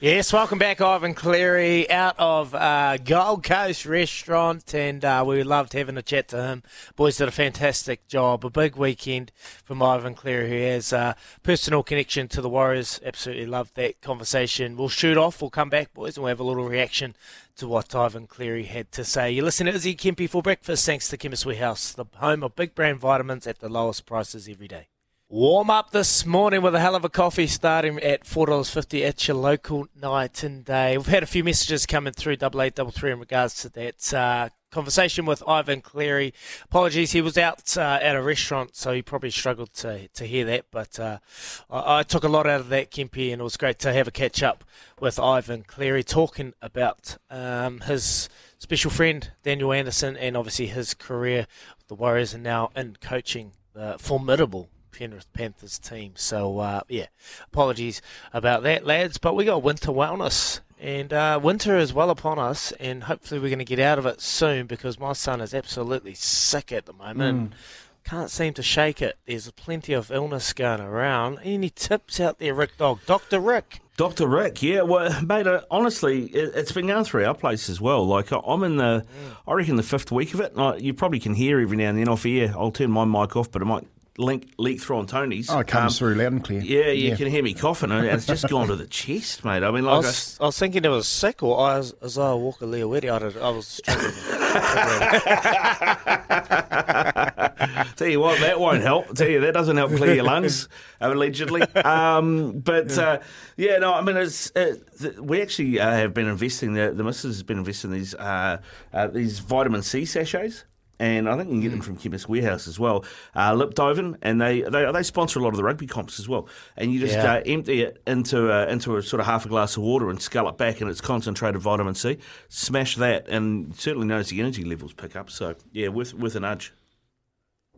Yes, welcome back, Ivan Cleary, out of uh, Gold Coast Restaurant, and uh, we loved having a chat to him. Boys did a fantastic job. A big weekend from Ivan Cleary, who has a personal connection to the Warriors. Absolutely loved that conversation. We'll shoot off. We'll come back, boys, and we'll have a little reaction to what Ivan Cleary had to say. You listen to Izzy Kempy for breakfast, thanks to Chemist Warehouse, the home of big brand vitamins at the lowest prices every day. Warm up this morning with a hell of a coffee starting at $4.50 at your local night and day. We've had a few messages coming through double eight double three in regards to that uh, conversation with Ivan Cleary. Apologies, he was out uh, at a restaurant, so he probably struggled to, to hear that. But uh, I, I, took a lot out of that, Kempy, and it was great to have a catch up with Ivan Cleary talking about um, his special friend Daniel Anderson and obviously his career with the Warriors and now in coaching the formidable Penrith Panthers team. So, uh, yeah, apologies about that, lads. But we got winter wellness. And uh, winter is well upon us, and hopefully we're going to get out of it soon because my son is absolutely sick at the moment. Mm. Can't seem to shake it. There's plenty of illness going around. Any tips out there, Rick Dog? Dr. Rick. Dr. Rick, yeah, well, mate, uh, honestly, it, has been going through our place as well. Like, I'm in the, mm. I reckon, the fifth week of it. I, you probably can hear every now and then off air. I'll turn my mic off, but it might link, leak through on Tony's. Oh, it comes um, through loud and clear. Yeah, you yeah. can hear me coughing, and it's just gone to the chest, mate. I mean, like I was, I, I was thinking it was sick, or I was, Isaiah Walker Leawedi. I, I was struggling. Tell you what, that won't help. Tell you that doesn't help clear your lungs, allegedly. Um, but uh, yeah, no, I mean, it's uh, we actually uh, have been investing. The, the missus has been investing in these uh, uh, these vitamin C sachets and I think you can get them mm. from Chemist Warehouse as well. Uh, Liptoven, and they, they they sponsor a lot of the rugby comps as well. And you just yeah. uh, empty it into a, into a sort of half a glass of water and scull it back, and it's concentrated vitamin C. Smash that, and certainly notice the energy levels pick up. So yeah, with with a nudge.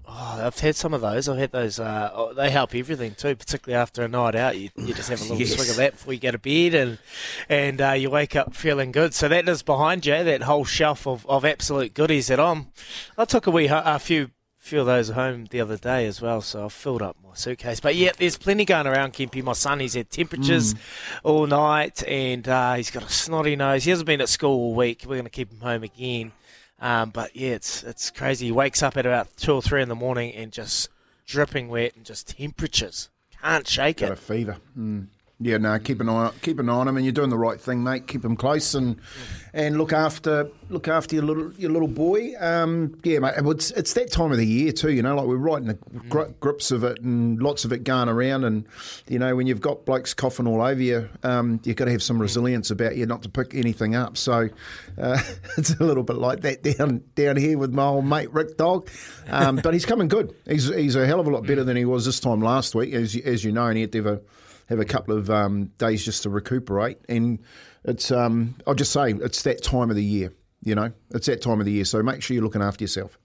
Oh, I've had some of those. I've had those. Uh, oh, they help everything too, particularly after a night out. You, you just have a little yes. swig of that before you go to bed, and and uh, you wake up feeling good. So that is behind you, that whole shelf of, of absolute goodies that I'm. I took a wee a few few of those home the other day as well, so I've filled up my suitcase. But yeah, there's plenty going around, Kempy. My son, he's had temperatures mm. all night, and uh, he's got a snotty nose. He hasn't been at school all week. We're going to keep him home again. Um, but yeah, it's it's crazy. He wakes up at about two or three in the morning and just dripping wet and just temperatures. Can't shake Got it. a fever. Mm. Yeah, no, keep an eye keep an eye on him, and you're doing the right thing, mate. Keep him close and and look after look after your little your little boy. Um, yeah, mate. It's it's that time of the year too. You know, like we're right in the gri- grips of it, and lots of it going around. And you know, when you've got blokes coughing all over you, um, you've got to have some resilience about you not to pick anything up. So uh, it's a little bit like that down down here with my old mate Rick Dog. Um, but he's coming good. He's he's a hell of a lot better than he was this time last week, as as you know, and he had to have a have a couple of um, days just to recuperate. And it's, um, I'll just say, it's that time of the year. You know, it's that time of the year. So make sure you're looking after yourself.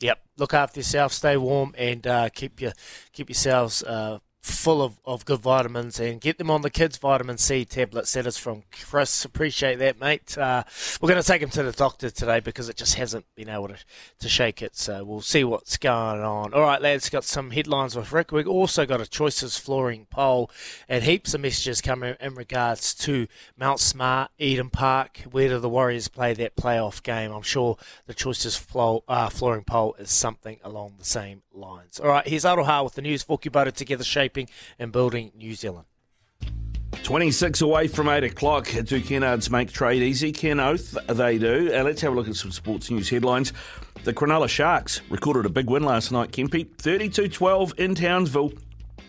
Yep, look after yourself, stay warm, and uh, keep your keep yourselves uh, full of, of good vitamins and get them on the kids' vitamin C tablets. That is from Chris. Appreciate that, mate. Uh, we're going to take him to the doctor today because it just hasn't been able to, to shake it. So we'll see what's going on. All right, lads, got some headlines with Rick. We've also got a Choices flooring poll and heaps of messages coming in regards to Mount Smart, Eden Park. Where do the Warriors play that playoff game? I'm sure the Choices floor, uh, flooring poll is something along the same lines. All right, here's Aroha with the news. Forky Butter together shaping and building New Zealand. 26 away from 8 o'clock. Do Kennards make trade easy? Ken Oath, they do. And let's have a look at some sports news headlines. The Cronulla Sharks recorded a big win last night, Kempy. 32 12 in Townsville.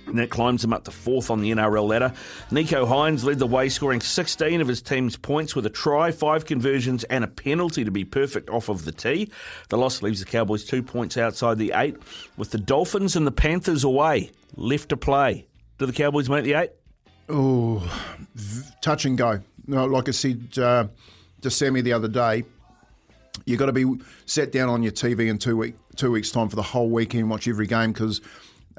And that climbs him up to fourth on the NRL ladder. Nicho Hynes led the way, scoring 16 of his team's points with a try, five conversions, and a penalty to be perfect off of the tee. The loss leaves the Cowboys two points outside the eight, with the Dolphins and the Panthers away, left to play. Do the Cowboys make the eight? Oh, touch and go. No, like I said uh, to Sammy the other day, you've got to be sat down on your TV in two week two weeks time for the whole weekend, watch every game because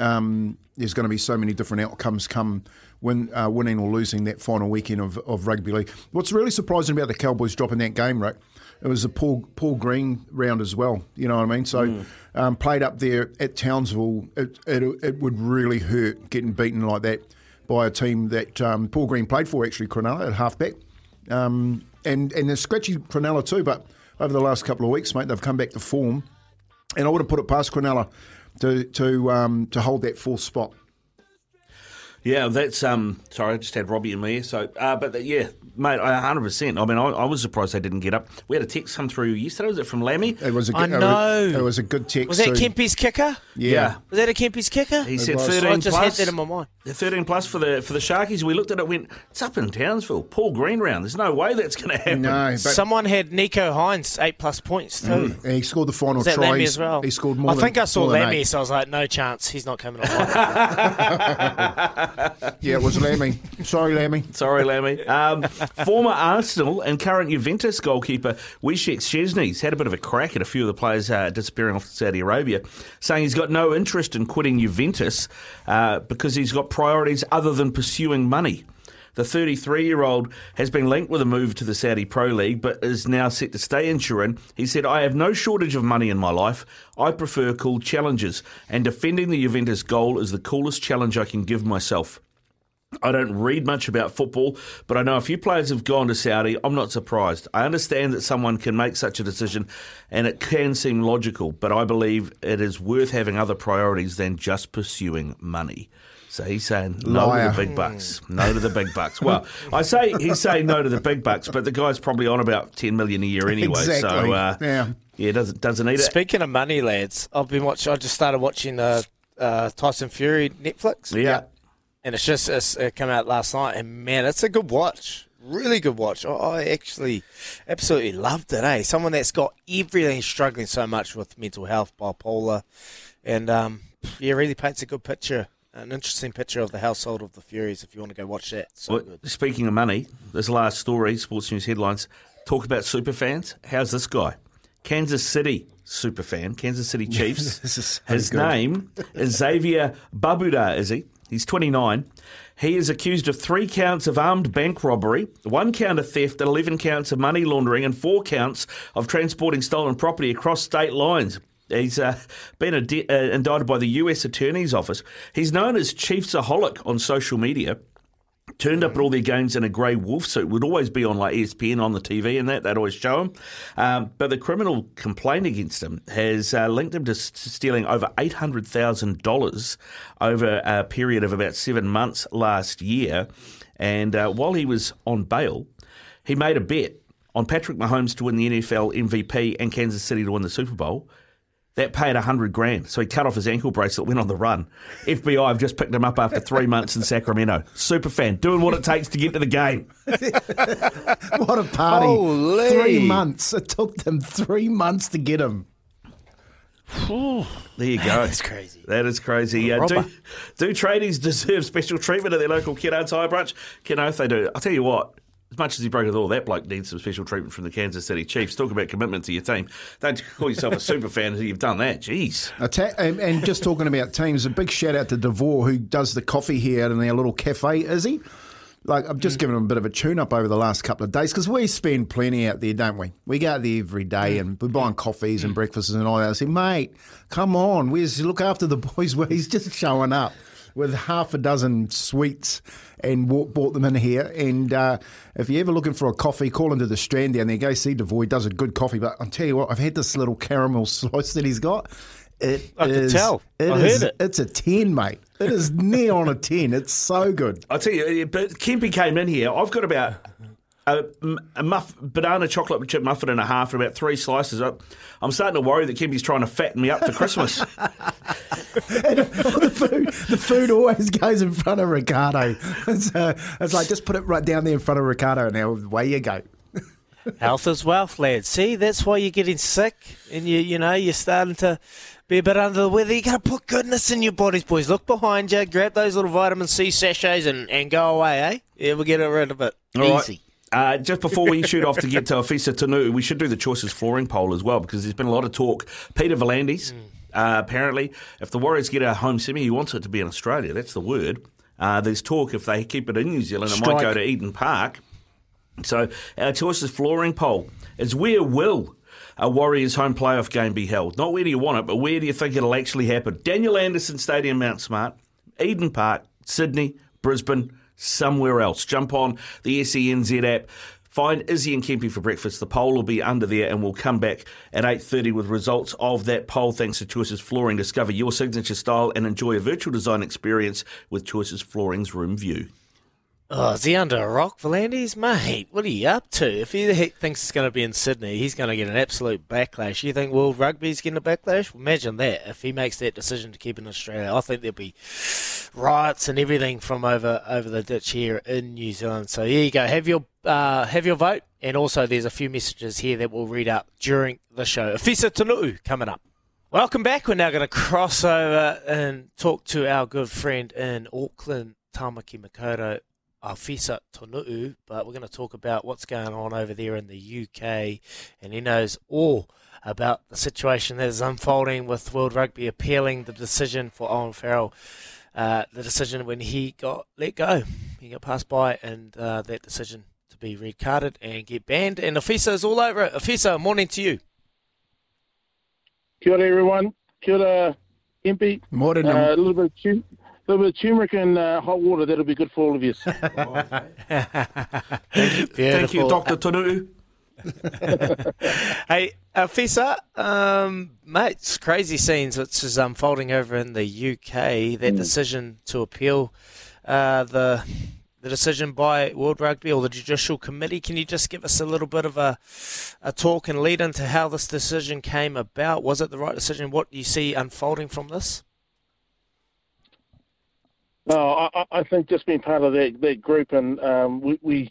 um, there's going to be so many different outcomes come win, uh, winning or losing that final weekend of, of rugby league. What's really surprising about the Cowboys dropping that game, Rick, it was a Paul Paul Green round as well. You know what I mean? So mm. um, played up there at Townsville, it, it, it would really hurt getting beaten like that by a team that um, Paul Green played for, actually, Cronulla at halfback. Um, and, and they're scratchy Cronulla too, but over the last couple of weeks, mate, they've come back to form. And I would have put it past Cronulla to, to, um, to hold that fourth spot. Yeah, that's um. Sorry, I just had Robbie and me. So, uh, but uh, yeah, mate, hundred percent. I mean, I, I, was surprised they didn't get up. We had a text come through yesterday. Was it from Lammy? It was a I good, I know. It was a good text. Was that. Kempy's kicker? Yeah. Was that a Kempy's kicker? He said was. thirteen I just plus. had that in my mind. The 13 plus for the for the Sharkies. We looked at it, went, it's up in Townsville. Paul Green round. There's no way that's going to happen. No, but Someone had Nicho Hynes eight plus points too. he scored the final Was that try. Lammy as well? He scored more I than think I saw more Lammy, so I was like, no chance. He's not coming on. Yeah, it was Lammy. Sorry, Lammy. Sorry, Lammy. Um, former Arsenal and current Juventus goalkeeper Wojciech Szczesny's had a bit of a crack at a few of the players uh, disappearing off to Saudi Arabia, saying he's got no interest in quitting Juventus uh, because he's got priorities other than pursuing money. The 33 year old has been linked with a move to the Saudi Pro League, but is now set to stay in Turin. He said, I have no shortage of money in my life. I prefer cool challenges, and defending the Juventus goal is the coolest challenge I can give myself. I don't read much about football, but I know a few players have gone to Saudi. I'm not surprised. I understand that someone can make such a decision and it can seem logical, but I believe it is worth having other priorities than just pursuing money. So he's saying no Liar. to the big bucks. No to the big bucks. Well, I say he's saying no to the big bucks, but the guy's probably on about 10 million a year anyway. So, Exactly. uh, Yeah. yeah, doesn't, doesn't need it. Speaking of money, lads, I've been watching. I just started watching uh, uh, Tyson Fury Netflix. Yeah. And it's just it's, it came out last night, and man, it's a good watch. Really good watch. I, I actually absolutely loved it. Eh, someone that's got everything struggling so much with mental health, bipolar, and um, yeah, really paints a good picture, an interesting picture of the household of the Furies. If you want to go watch that, so Well, good. speaking of money, this last story, Sports News headlines, talk about super fans. How's this guy? Kansas City super fan, Kansas City Chiefs. This is so His good. name is Xavier Babudar, is he? He's 29. He is accused of three counts of armed bank robbery, one count of theft, 11 counts of money laundering, and four counts of transporting stolen property across state lines. He's uh, been ade- uh, indicted by the US Attorney's Office. He's known as Chief Chiefsaholic on social media turned up at all their games in a grey wolf suit. Would always be on like ESPN on the TV and that. They'd always show him. Um, but the criminal complaint against him has uh, linked him to s- stealing over eight hundred thousand dollars over a period of about seven months last year. And uh, while he was on bail, he made a bet on Patrick Mahomes to win the NFL MVP and Kansas City to win the Super Bowl. That paid a hundred grand, so he cut off his ankle bracelet, went on the run. FBI have just picked him up after three months in Sacramento. Super fan, doing what it takes to get to the game. What a party. Holy. Three months. It took them three months to get him. There you go. That's crazy. That is crazy. Uh, do, Robber. do tradies deserve special treatment at their local Kiddo Tire branch? Ken Oath, they do. I'll tell you what, as much as he broke with all, that bloke needs some special treatment from the Kansas City Chiefs. Talk about commitment to your team. Don't call yourself a super fan until you've done that. Jeez. Atta- and, and just talking about teams, a big shout out to Devore who does the coffee here in our little cafe, is he? Like, I've just mm. given him a bit of a tune up over the last couple of days because we spend plenty out there, don't we? We go out there every day mm. and we're buying coffees and mm. breakfasts and all that. I say, mate, come on, where's look after the boys? Where he's just showing up with half a dozen sweets and bought, bought them in here. And uh, if you're ever looking for a coffee, call into the Strand down there. Go see Devore. He does a good coffee. But I'll tell you what, I've had this little caramel slice that he's got. It I is- tell. it I is- heard it. It's a 10, mate. It is near on a 10. It's so good. I'll tell you, but Kempy came in here. I've got about a, a muff, banana chocolate chip muffin and a half and about three slices. I- I'm starting to worry that Kempy's trying to fatten me up for Christmas. the, food, the food always goes in front of Ricardo. It's, uh, it's like, just put it right down there in front of Ricardo and now away you go. Health is wealth, lad. See, that's why you're getting sick, and you you know you're starting to be a bit under the weather. You got to put goodness in your bodies, boys. Look behind you, grab those little vitamin C sachets, and, and go away, eh? Yeah, we'll get rid of it All right. Easy. Uh, just before we shoot off to get to Ofisa Tonu'u, we should do the choices flooring poll as well because there's been a lot of talk. Peter V'landys, uh, apparently, if the Warriors get a home semi, he wants it to be in Australia. That's the word. Uh, there's talk if they keep it in New Zealand, it might go to Eden Park. So our choices flooring poll is where will a Warriors home playoff game be held? Not where do you want it, but where do you think it'll actually happen? Daniel Anderson Stadium, Mount Smart, Eden Park, Sydney, Brisbane, somewhere else. Jump on the SENZ app. Find Izzy and Kempy for breakfast. The poll will be under there, and we'll come back at eight thirty with results of that poll. Thanks to Choices Flooring. Discover your signature style and enjoy a virtual design experience with Choices Flooring's Room View. Oh, is he under a rock, V'landys? Mate, what are you up to? If he thinks it's going to be in Sydney, he's going to get an absolute backlash. You think World Rugby's getting a backlash? Imagine that. If he makes that decision to keep in Australia, I think there'll be riots and everything from over over the ditch here in New Zealand. So here you go. Have your uh, have your vote, and also there's a few messages here that we'll read out during the show. Ofisa Tonu'u coming up. Welcome back. We're now going to cross over and talk to our good friend in Auckland, Tamaki Makaurau Ofisa Tonu'u, but we're going to talk about what's going on over there in the UK, and he knows all about the situation that is unfolding with World Rugby appealing the decision for Owen Farrell, uh, the decision when he got let go. He got passed by, and uh, that decision to be red carded and get banned. And Ofisa is all over it. Ofisa, morning to you. Kia ora, everyone. Kia ora, Kempy. Morning. Uh, a little bit of tune little bit of turmeric and uh, hot water. That'll be good for all of you. thank, you thank you, Dr. Tonu'u. hey, uh, Fisa, um, mate, it's crazy scenes which is unfolding over in the UK. That mm. decision to appeal uh, the the decision by World Rugby or the Judicial Committee. Can you just give us a little bit of a, a talk and lead into how this decision came about? Was it the right decision? What do you see unfolding from this? No, I, I think just being part of that, that group and um, we, we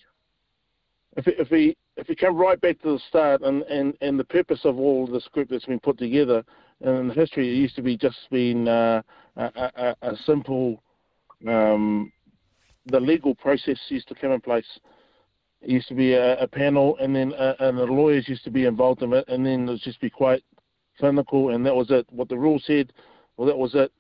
if, if we if we come right back to the start and, and, and the purpose of all this group that's been put together and in the history, it used to be just being uh, a, a, a, simple um, the legal process used to come in place. It used to be a, a panel, and then uh, and the lawyers used to be involved in it, and then it would just be quite clinical, and that was it. What the rule said, well, that was it.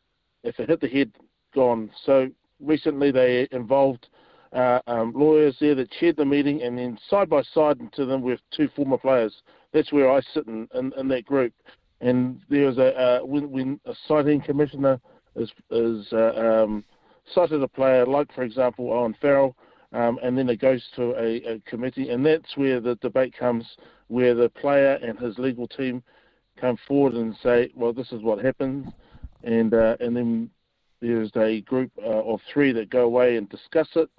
If it hit the head, gone. So recently they involved uh, um, lawyers there that chaired the meeting, and then side by side to them with two former players. That's where I sit in, in, in that group. And there was a uh, when, when, a citing commissioner is, is uh, um, cited a player, like for example Owen Farrell, um, and then it goes to a, a, committee, and that's where the debate comes, where the player and his legal team come forward and say, well, this is what happened, and uh, and then there's a group uh, of three that go away and discuss it,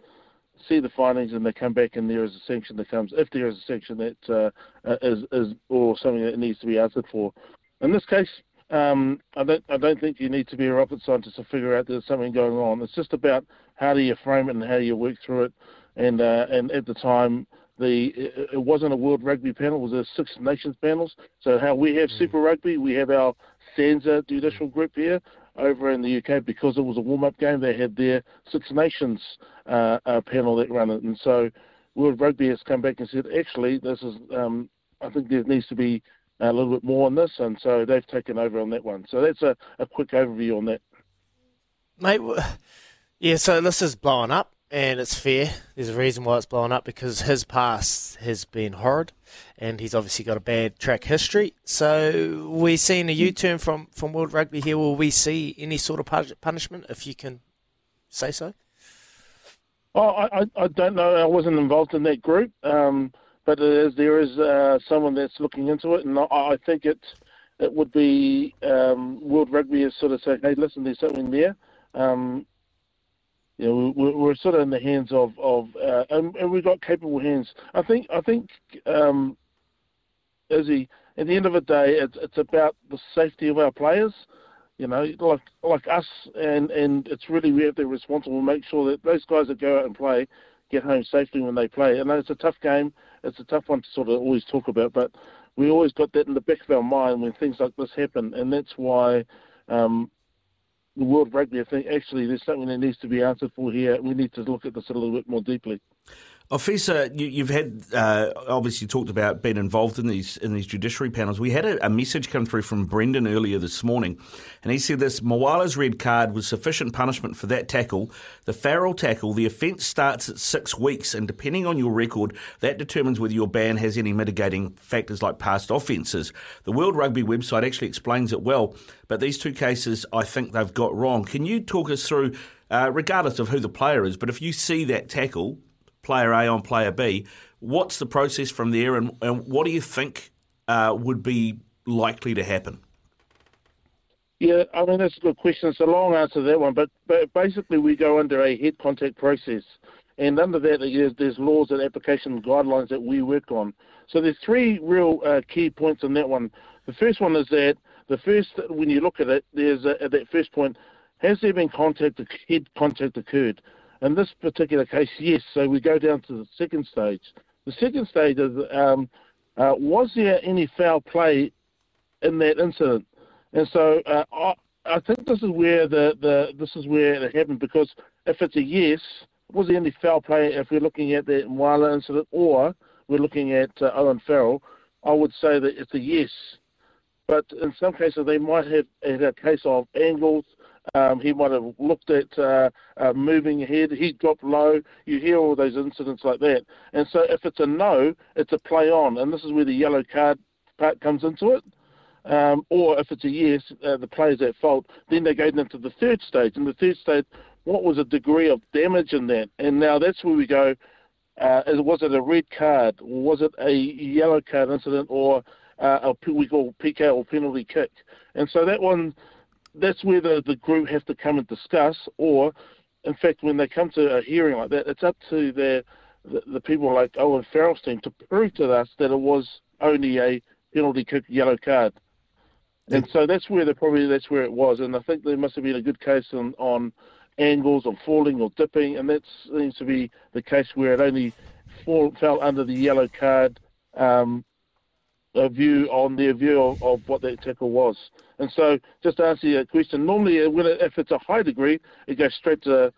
see the findings, and they come back and there is a sanction that comes. If there is a sanction that uh, uh, is, is or something that needs to be answered for. In this case, um, I don't I don't think you need to be a rocket scientist to figure out there's something going on. It's just about how do you frame it and how do you work through it. And uh, and at the time, the it wasn't a World Rugby panel; it was a Six Nations panels. So how we have mm. Super Rugby, we have our SANZAAR judicial group here over in the UK because it was a warm-up game. They had their Six Nations uh, uh, panel that ran it, and so World Rugby has come back and said, actually, this is. Um, I think there needs to be a little bit more on this, and so they've taken over on that one. So that's a, a quick overview on that. Mate, yeah. So this is blowing up and it's fair. There's a reason why it's blown up because his past has been horrid, and he's obviously got a bad track history. So we're seeing a U-turn from from World Rugby here. Will we see any sort of punishment, if you can say so? Oh, I, I don't know. I wasn't involved in that group, um, but is, there is uh, someone that's looking into it, and I, I think it it would be um, World Rugby is sort of saying, "Hey, listen, there's something there." Um, you know, we're, we're sort of in the hands of of uh, and, and, we've got capable hands. I think I think um, Izzy, at the end of the day, it's it's about the safety of our players. You know, like like us, and and it's really we have to be responsible to make sure that those guys that go out and play get home safely when they play. And it's a tough game. It's a tough one to sort of always talk about, but we always got that in the back of our mind when things like this happen, and that's why um, the World Rugby, I think actually there's something that needs to be answered for here. We need to look at this a little bit more deeply. Ofisa, you, have had uh, obviously talked about being involved in these in these judiciary panels. We had a, a, message come through from Brendan earlier this morning, and he said this: Moala's red card was sufficient punishment for that tackle. The Farrell tackle, the offence starts at six weeks, and depending on your record, that determines whether your ban has any mitigating factors like past offences. The World Rugby website actually explains it well, but these two cases, I think they've got wrong. Can you talk us through? uh, regardless of who the player is. But if you see that tackle, player A on player B, what's the process from there, and, and what do you think uh, would be likely to happen? Yeah, I mean that's a good question. It's a long answer to that one, but but basically we go under a head contact process, and under that there's, there's laws and application guidelines that we work on. So there's three real uh, key points in that one. The first one is that the first when you look at it, there's a, at that first point, has there been contact, head contact occurred? In this particular case, yes. So we go down to the second stage. The second stage is um, uh, was there any foul play in that incident? And so uh, I, I think this is where the, the this is where it happened because if it's a yes, was there any foul play if we're looking at the Moala incident or we're looking at uh, Owen Farrell, I would say that it's a yes. But in some cases, they might have had a case of angles. Um, he might have looked at uh, uh, moving ahead. He dropped low. You hear all those incidents like that. And so if it's a no, it's a play on. And this is where the yellow card part comes into it. Um, or if it's a yes, uh, the player's at fault, then they go into the third stage. And the third stage, what was the degree of damage in that? And now that's where we go. Uh, was it a red card? Was it a yellow card incident or uh, a we call PK or penalty kick? And so that one, that's where the, the group has to come and discuss. Or, in fact, when they come to a hearing like that, it's up to the, the, the people like Owen Farrell's team to prove to us that it was only a penalty kick yellow card. And so that's where the probably that's where it was, and I think there must have been a good case on, on angles or falling or dipping, and that seems to be the case where it only fall, fell under the yellow card um, a view on their view of, of, what that tackle was. And so, just to answer your question, normally uh, when it, if it's a high degree, it goes straight to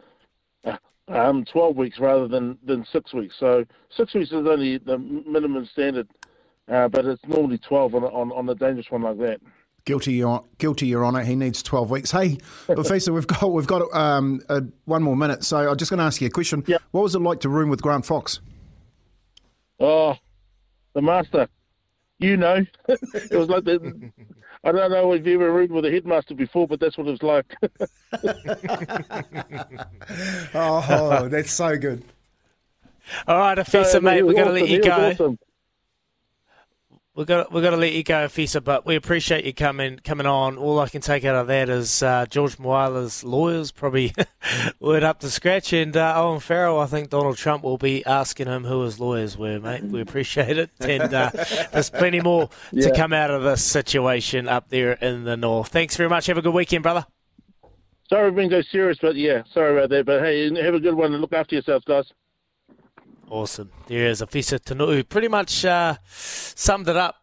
uh, um, 12 weeks rather than, than six weeks. So six weeks is only the minimum standard, uh, but it's normally 12 on, on, on a dangerous one like that. Guilty, your, guilty, Your Honour. He needs twelve weeks. Hey, Professor, we've got we've got um, uh, one more minute, so I'm just going to ask you a question. Yep. What was it like to room with Grant Fox? Oh, the master. You know, it was like that. I don't know if you ever roomed with a headmaster before, but that's what it was like. oh, that's so good. All right, Ofisa, so, mate, we're awesome. going to let you go. Awesome. We've got we've got to let you go, Fisa, but we appreciate you coming coming on. All I can take out of that is uh, George Moala's lawyers probably word up to scratch, and uh, Owen Farrell. I think Donald Trump will be asking him who his lawyers were, mate. We appreciate it, and uh, there's plenty more yeah. to come out of this situation up there in the north. Thanks very much. Have a good weekend, brother. Sorry we've been so serious, but yeah, sorry about that. But hey, have a good one and look after yourselves, guys. Awesome. There is Ofisa Tonu'u. Pretty much uh, summed it up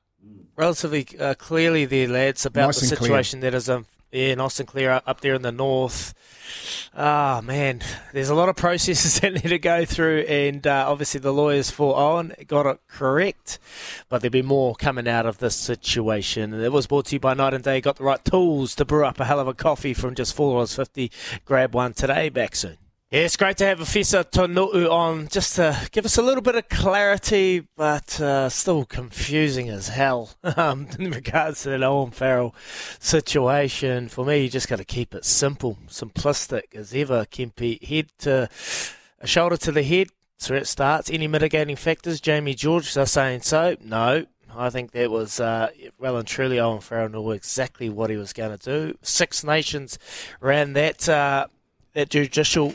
relatively uh, clearly there, lads, about nice the situation clear. that is um, yeah, nice and clear up there in the north. Ah, oh, man, there's a lot of processes that need to go through, and uh, obviously the lawyers for Owen got it correct, but there'll be more coming out of this situation. And it was brought to you by Night and Day. Got the right tools to brew up a hell of a coffee from just $4.50. Grab one today. Back soon. Yeah, it's great to have Ofisa Tonu'u on just to give us a little bit of clarity, but uh, still confusing as hell um, in regards to that Owen Farrell situation. For me, you just got to keep it simple, simplistic as ever. Kempy, head to a shoulder to the head. So it starts. Any mitigating factors? Jamie George are saying so. No, I think that was uh, well and truly Owen Farrell knew exactly what he was going to do. Six Nations ran that uh, that judicial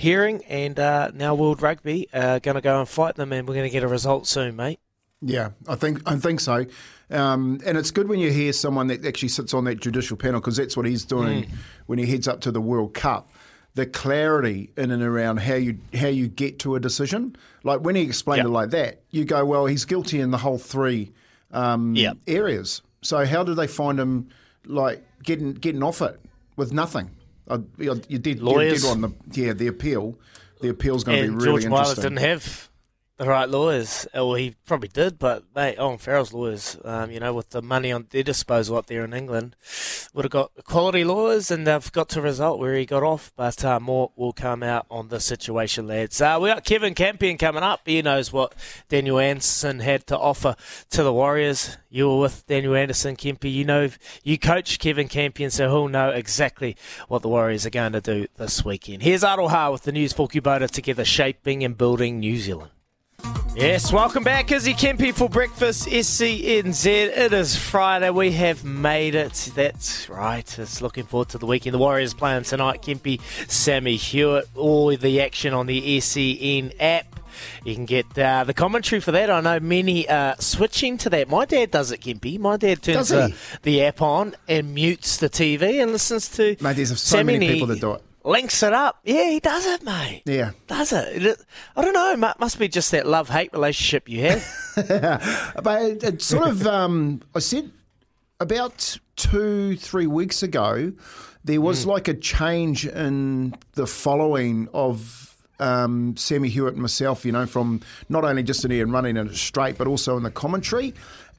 hearing, and uh, now World Rugby are going to go and fight them, and we're going to get a result soon, mate. Yeah, I think I think so, um, and it's good when you hear someone that actually sits on that judicial panel because that's what he's doing mm. when he heads up to the World Cup. The clarity in and around how you how you get to a decision, like when he explained yep. it like that, you go, well, he's guilty in the whole three um, yep. areas. So how do they find him like getting getting off it with nothing? You did, Lawyers. You did on the yeah the appeal. The appeal's going to be really George interesting. didn't have the right lawyers. Uh, well, he probably did, but mate, Owen Farrell's lawyers, um, you know, with the money on their disposal up there in England, would have got quality lawyers, and they've got to result where he got off. But uh, more will come out on the situation, lads. Uh, we got Kevin Campion coming up. He knows what Daniel Anderson had to offer to the Warriors. You were with Daniel Anderson, Kempy. You know, you coach Kevin Campion, so he'll know exactly what the Warriors are going to do this weekend. Here's Aroha with the news for Kubota together, shaping and building New Zealand. Yes, welcome back, Izzy Kempy for breakfast, SENZ. It is Friday. We have made it. That's right. It's looking forward to the weekend. The Warriors playing tonight. Kempy, Sammy Hewitt, all the action on the SEN app. You can get uh, the commentary for that. I know many are switching to that. My dad does it, Kempy. My dad turns the, the app on and mutes the TV and listens to. Mate, there's so Sammy many people that do it. Links it up. Yeah, he does it, mate. Yeah. Does it? I don't know. It must be just that love hate relationship you have. but it, it sort of, um, I said about two, three weeks ago, there was Hmm. like a change in the following of um, Sammy Hewitt and myself, you know, from not only just in here and running it straight, but also in the commentary.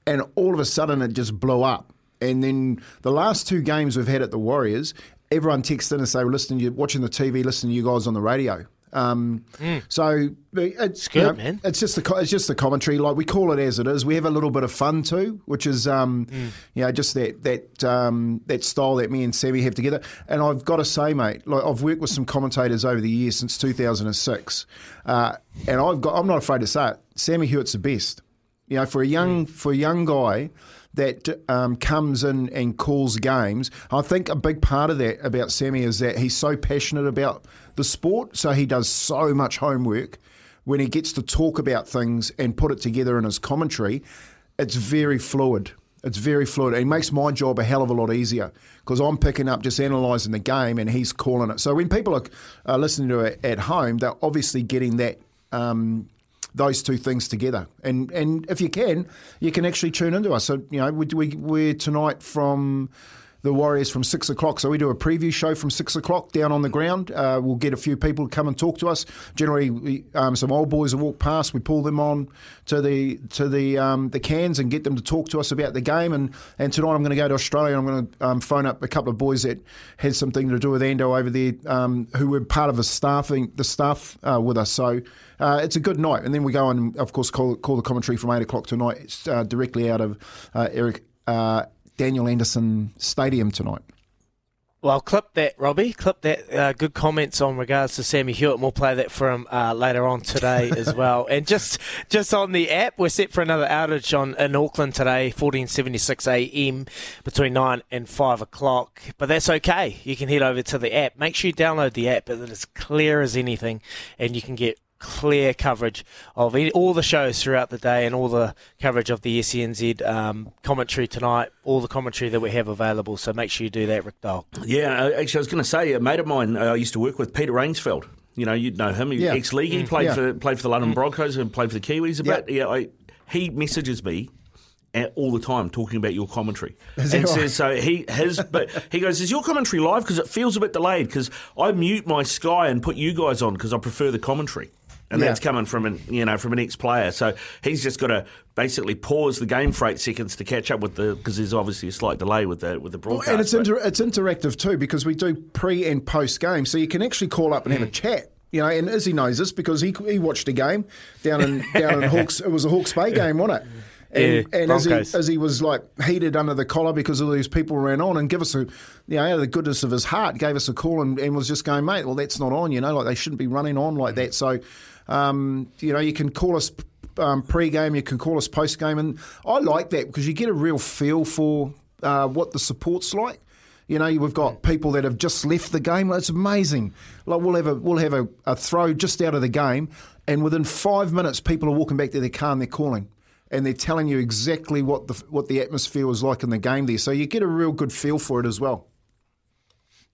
And all of a sudden it just blew up. And then the last two games we've had at the Warriors, everyone texted in and say, well, listen, you're watching the TV, listening to you guys on the radio. Um, So it's, good, you know, man. It's just the it's just the commentary. Like we call it as it is. We have a little bit of fun too, which is um, you know just that that um, that style that me and Sammy have together. And I've got to say, mate, like I've worked with some commentators over the years since 2006, uh, and I've got I'm not afraid to say it. Sammy Hewitt's the best. You know, for a young for a young guy that um, comes in and calls games, I think a big part of that about Sammy is that he's so passionate about the sport, so he does so much homework. When he gets to talk about things and put it together in his commentary, it's very fluid. It's very fluid. It makes my job a hell of a lot easier because I'm picking up just analysing the game and he's calling it. So when people are uh, listening to it at home, they're obviously getting that um, those two things together. And and if you can, you can actually tune into us. So you know, we, we we're tonight from the Warriors from six o'clock. So we do a preview show from six o'clock down on the ground. Uh, we'll get a few people to come and talk to us. Generally, we, um, some old boys will walk past. We pull them on to the to the um, the cans and get them to talk to us about the game. And, and tonight I'm going to go to Australia. I'm going to um, phone up a couple of boys that had something to do with Ando over there, um, who were part of the staffing the staff uh, with us. So. Uh, it's a good night, and then we go and, of course, call, call the commentary from eight o'clock tonight. Uh, directly out of uh, Eric uh, Daniel Anderson Stadium tonight. Well, clip that, Robbie. Clip that. Uh, good comments on regards to Sammy Hewitt. We'll play that for him uh, later on today as well. And just just on the app, we're set for another outage on in Auckland today, 14:76 a.m. between nine and five o'clock. But that's okay. You can head over to the app. Make sure you download the app. It's as clear as anything, and you can get clear coverage of all the shows throughout the day and all the coverage of the SENZ um, commentary tonight, all the commentary that we have available. So make sure you do that, Rick Dole. Yeah, uh, actually, I was going to say, a mate of mine uh, I used to work with, Peter Rainsfeld. You know, you'd know him. He Yeah. ex-league. He played Yeah. for played for the London Broncos and played for the Kiwis a bit. Yeah, I, he messages me at, all the time talking about your commentary Is and that right? says so he his but he goes is your commentary live because it feels a bit delayed because I mute my Sky and put you guys on because I prefer the commentary. And Yeah. that's coming from an you know from an ex player, so he's just got to basically pause the game for eight seconds to catch up with the because there's obviously a slight delay with the with the broadcast. and it's inter- it's interactive too because we do pre and post game, so you can actually call up and have a hmm. chat. You know, and Izzy knows this because he he watched a game down in down in Hawke's. It was a Hawke's Bay game, wasn't it? And, Yeah, and Izzy, Broncos. Izzy was like heated under the collar because all these people ran on and give us a, you know, out of the goodness of his heart, gave us a call and, and was just going, mate, well, that's not on, you know, like they shouldn't be running on like that. So, um, you know, you can call us um, pre-game, you can call us post-game, and I like that because you get a real feel for uh, what the support's like. You know, we've got people that have just left the game. It's amazing. Like we'll have a we'll have a, a throw just out of the game, and within five minutes, people are walking back to their car and they're calling, and they're telling you exactly what the what the atmosphere was like in the game there. So you get a real good feel for it as well.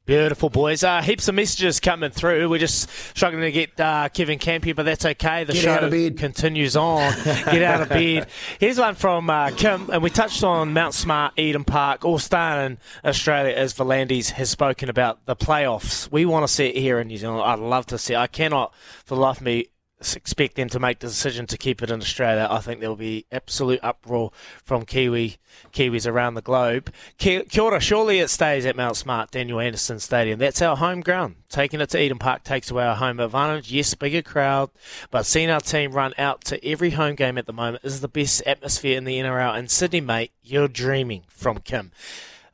Beautiful, boys. Uh, heaps of messages coming through. We're just struggling to get uh, Kevin Camp here, but that's okay. The Get show out of bed. continues on. get out of bed. Here's one from uh, Kim, and we touched on Mount Smart, Eden Park, all starting in Australia as V'landys has spoken about the playoffs. We want to see it here in New Zealand. I'd love to see it. I cannot, for the life of me, expect them to make the decision to keep it in Australia. I think there will be absolute uproar from Kiwi Kiwis around the globe. Kia ora, surely it stays at Mount Smart, Daniel Anderson Stadium. That's our home ground. Taking it to Eden Park takes away our home advantage. Yes, bigger crowd, but seeing our team run out to every home game at the moment is the best atmosphere in the NRL. And Sydney, mate, you're dreaming from Kim.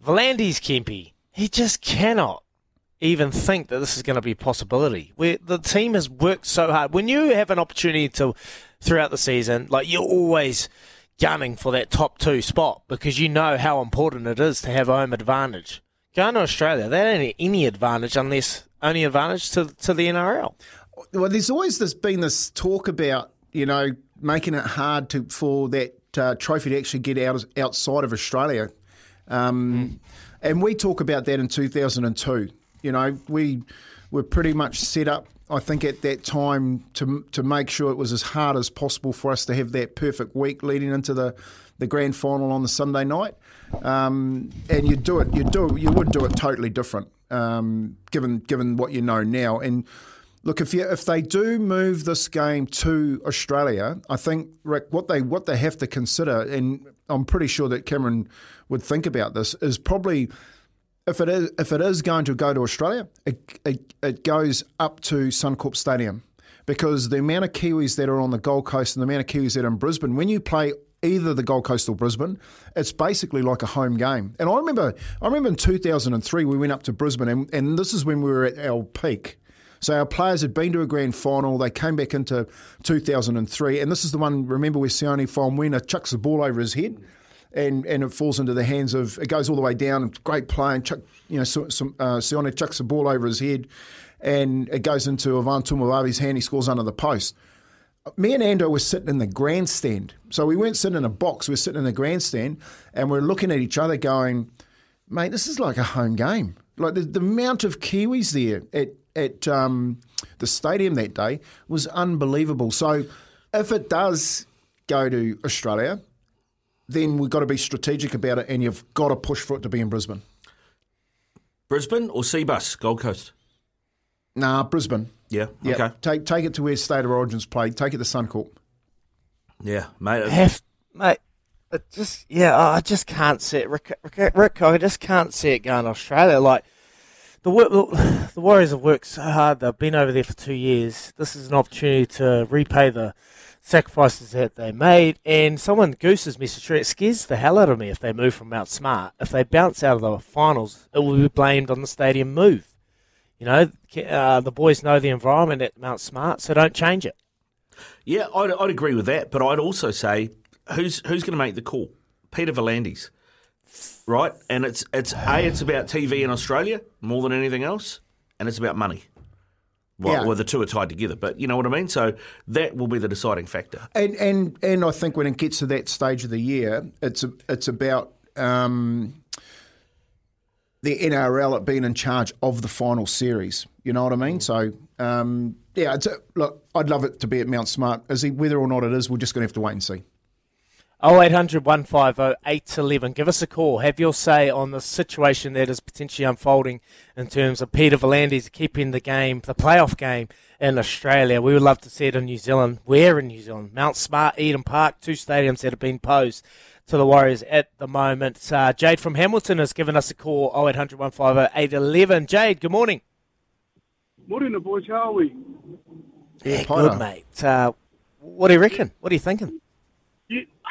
V'landys Kempy, he just cannot even think that this is going to be a possibility. Where the team has worked so hard. When you have an opportunity to throughout the season, like you're always gunning for that top two spot because you know how important it is to have home advantage. Going to Australia, they don't any advantage unless only advantage to to the NRL. Well, there's always this been this talk about you know making it hard to for that uh, trophy to actually get out outside of Australia, um, mm. and we talk about that in 2002 you know, we were pretty much set up. I think at that time to to make sure it was as hard as possible for us to have that perfect week leading into the, the grand final on the Sunday night, um, and you do it, you do you would do it totally different, um, given given what you know now. And look, if you if they do move this game to Australia, I think Rick, what they what they have to consider, and I'm pretty sure that Cameron would think about this, is probably if it is if it is going to go to Australia, it, it, it goes up to Suncorp Stadium because the amount of Kiwis that are on the Gold Coast and the amount of Kiwis that are in Brisbane, when you play either the Gold Coast or Brisbane, it's basically like a home game. And I remember I remember in 2003 we went up to Brisbane and, and this is when we were at our peak. So our players had been to a grand final. They came back into 2003, and this is the one. Remember where Sione Faumuina chucks the ball over his head and, and it falls into the hands of it goes all the way down. Great play, and Chuck, you know, some, uh, Sione chucks the ball over his head, and it goes into Ivan Tumuavae's hand. He scores under the post. Me and Ando were sitting in the grandstand, so we weren't sitting in a box. We were sitting in the grandstand, and we we're looking at each other, going, "Mate, this is like a home game. Like the, the amount of Kiwis there at at um, the stadium that day was unbelievable. So, if it does go to Australia, then we've got to be strategic about it, and you've got to push for it to be in Brisbane. Brisbane or Cbus, Gold Coast? Nah, Brisbane. Yeah. yeah. Okay. Take take it to where State of Origins played. Take it to Suncorp. Yeah, mate. Uh, have, mate. It just yeah, I just can't see it, Rick, Rick, Rick. I just can't see it going to Australia. Like the the Warriors have worked so hard. They've been over there for two years. This is an opportunity to repay the sacrifices that they made. And someone Goose's message it scares the hell out of me if they move from Mount Smart. If they bounce out of the finals, it will be blamed on the stadium move. You know, uh, the boys know the environment at Mount Smart, so don't change it. Yeah, I'd, I'd agree with that, but I'd also say who's who's going to make the call? Peter V'landys, right? And it's it's a it's about TV in Australia more than anything else, and it's about money. Well, yeah. well, the two are tied together, but you know what I mean. So that will be the deciding factor. And and and I think when it gets to that stage of the year, it's a, it's about um, the NRL being in charge of the final series. You know what I mean? So um, yeah, a, look, I'd love it to be at Mount Smart. Is he, whether or not it is, we're just going to have to wait and see. 0800 150 811. Give us a call. Have your say on the situation that is potentially unfolding in terms of Peter V'landys keeping the game, the playoff game in Australia. We would love to see it in New Zealand. Where in New Zealand? Mount Smart, Eden Park, two stadiums that have been posed to the Warriors at the moment. Uh, Jade from Hamilton has given us a call 0800 150 811. Jade, good morning. Morning, boys. How are we? Yeah, good, mate. Uh, what do you reckon? What are you thinking?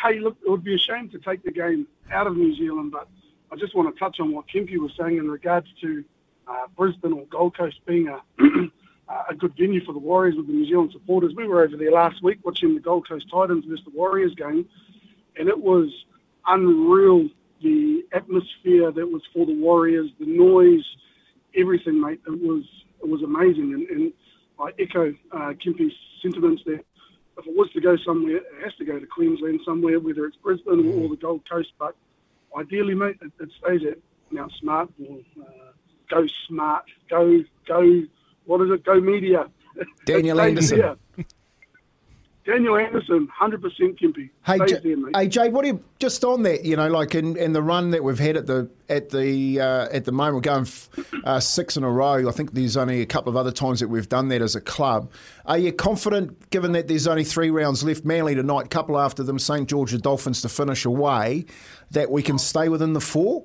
Hey, look, it would be a shame to take the game out of New Zealand, but I just want to touch on what Kempy was saying in regards to uh, Brisbane or Gold Coast being a a good venue for the Warriors with the New Zealand supporters. We were over there last week watching the Gold Coast Titans versus the Warriors game, and it was unreal the atmosphere that was for the Warriors, the noise, everything, mate. It was it was amazing, and, and I echo uh, sentiments there if it was to go somewhere, it has to go to Queensland somewhere, whether it's Brisbane mm. or the Gold Coast. But ideally, mate, it, it stays at Mount Smart or uh, Go Smart, Go Go. What is it? Go Media. Daniel Anderson. Daniel Anderson, 100% Kempy. Hey, J- there, hey, Jay, what do you just on that? You know, like in, in the run that we've had at the at the uh, at the moment, we're going f- uh, six in a row. I think there's only a couple of other times that we've done that as a club. Are you confident, given that there's only three rounds left, Manly tonight, couple after them, St George the Dolphins to finish away, that we can stay within the four?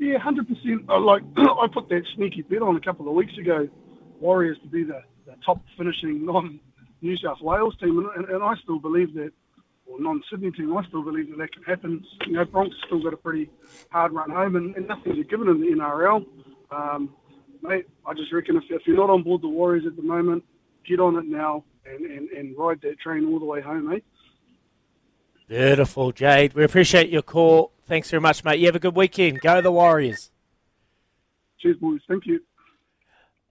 Yeah, hundred percent. Like I put that sneaky bet on a couple of weeks ago, Warriors to be the, the top finishing non New South Wales team, and, and, and I still believe that, or non Sydney team, I still believe that that can happen. You know, Bronx still got a pretty hard run home, and, and nothing's a given in the NRL. Um, mate, I just reckon if, if you're not on board the Warriors at the moment, get on it now and, and, and ride that train all the way home, mate. Beautiful, Jade. We appreciate your call. Thanks very much, mate. You have a good weekend. Go the Warriors. Cheers, boys. Thank you.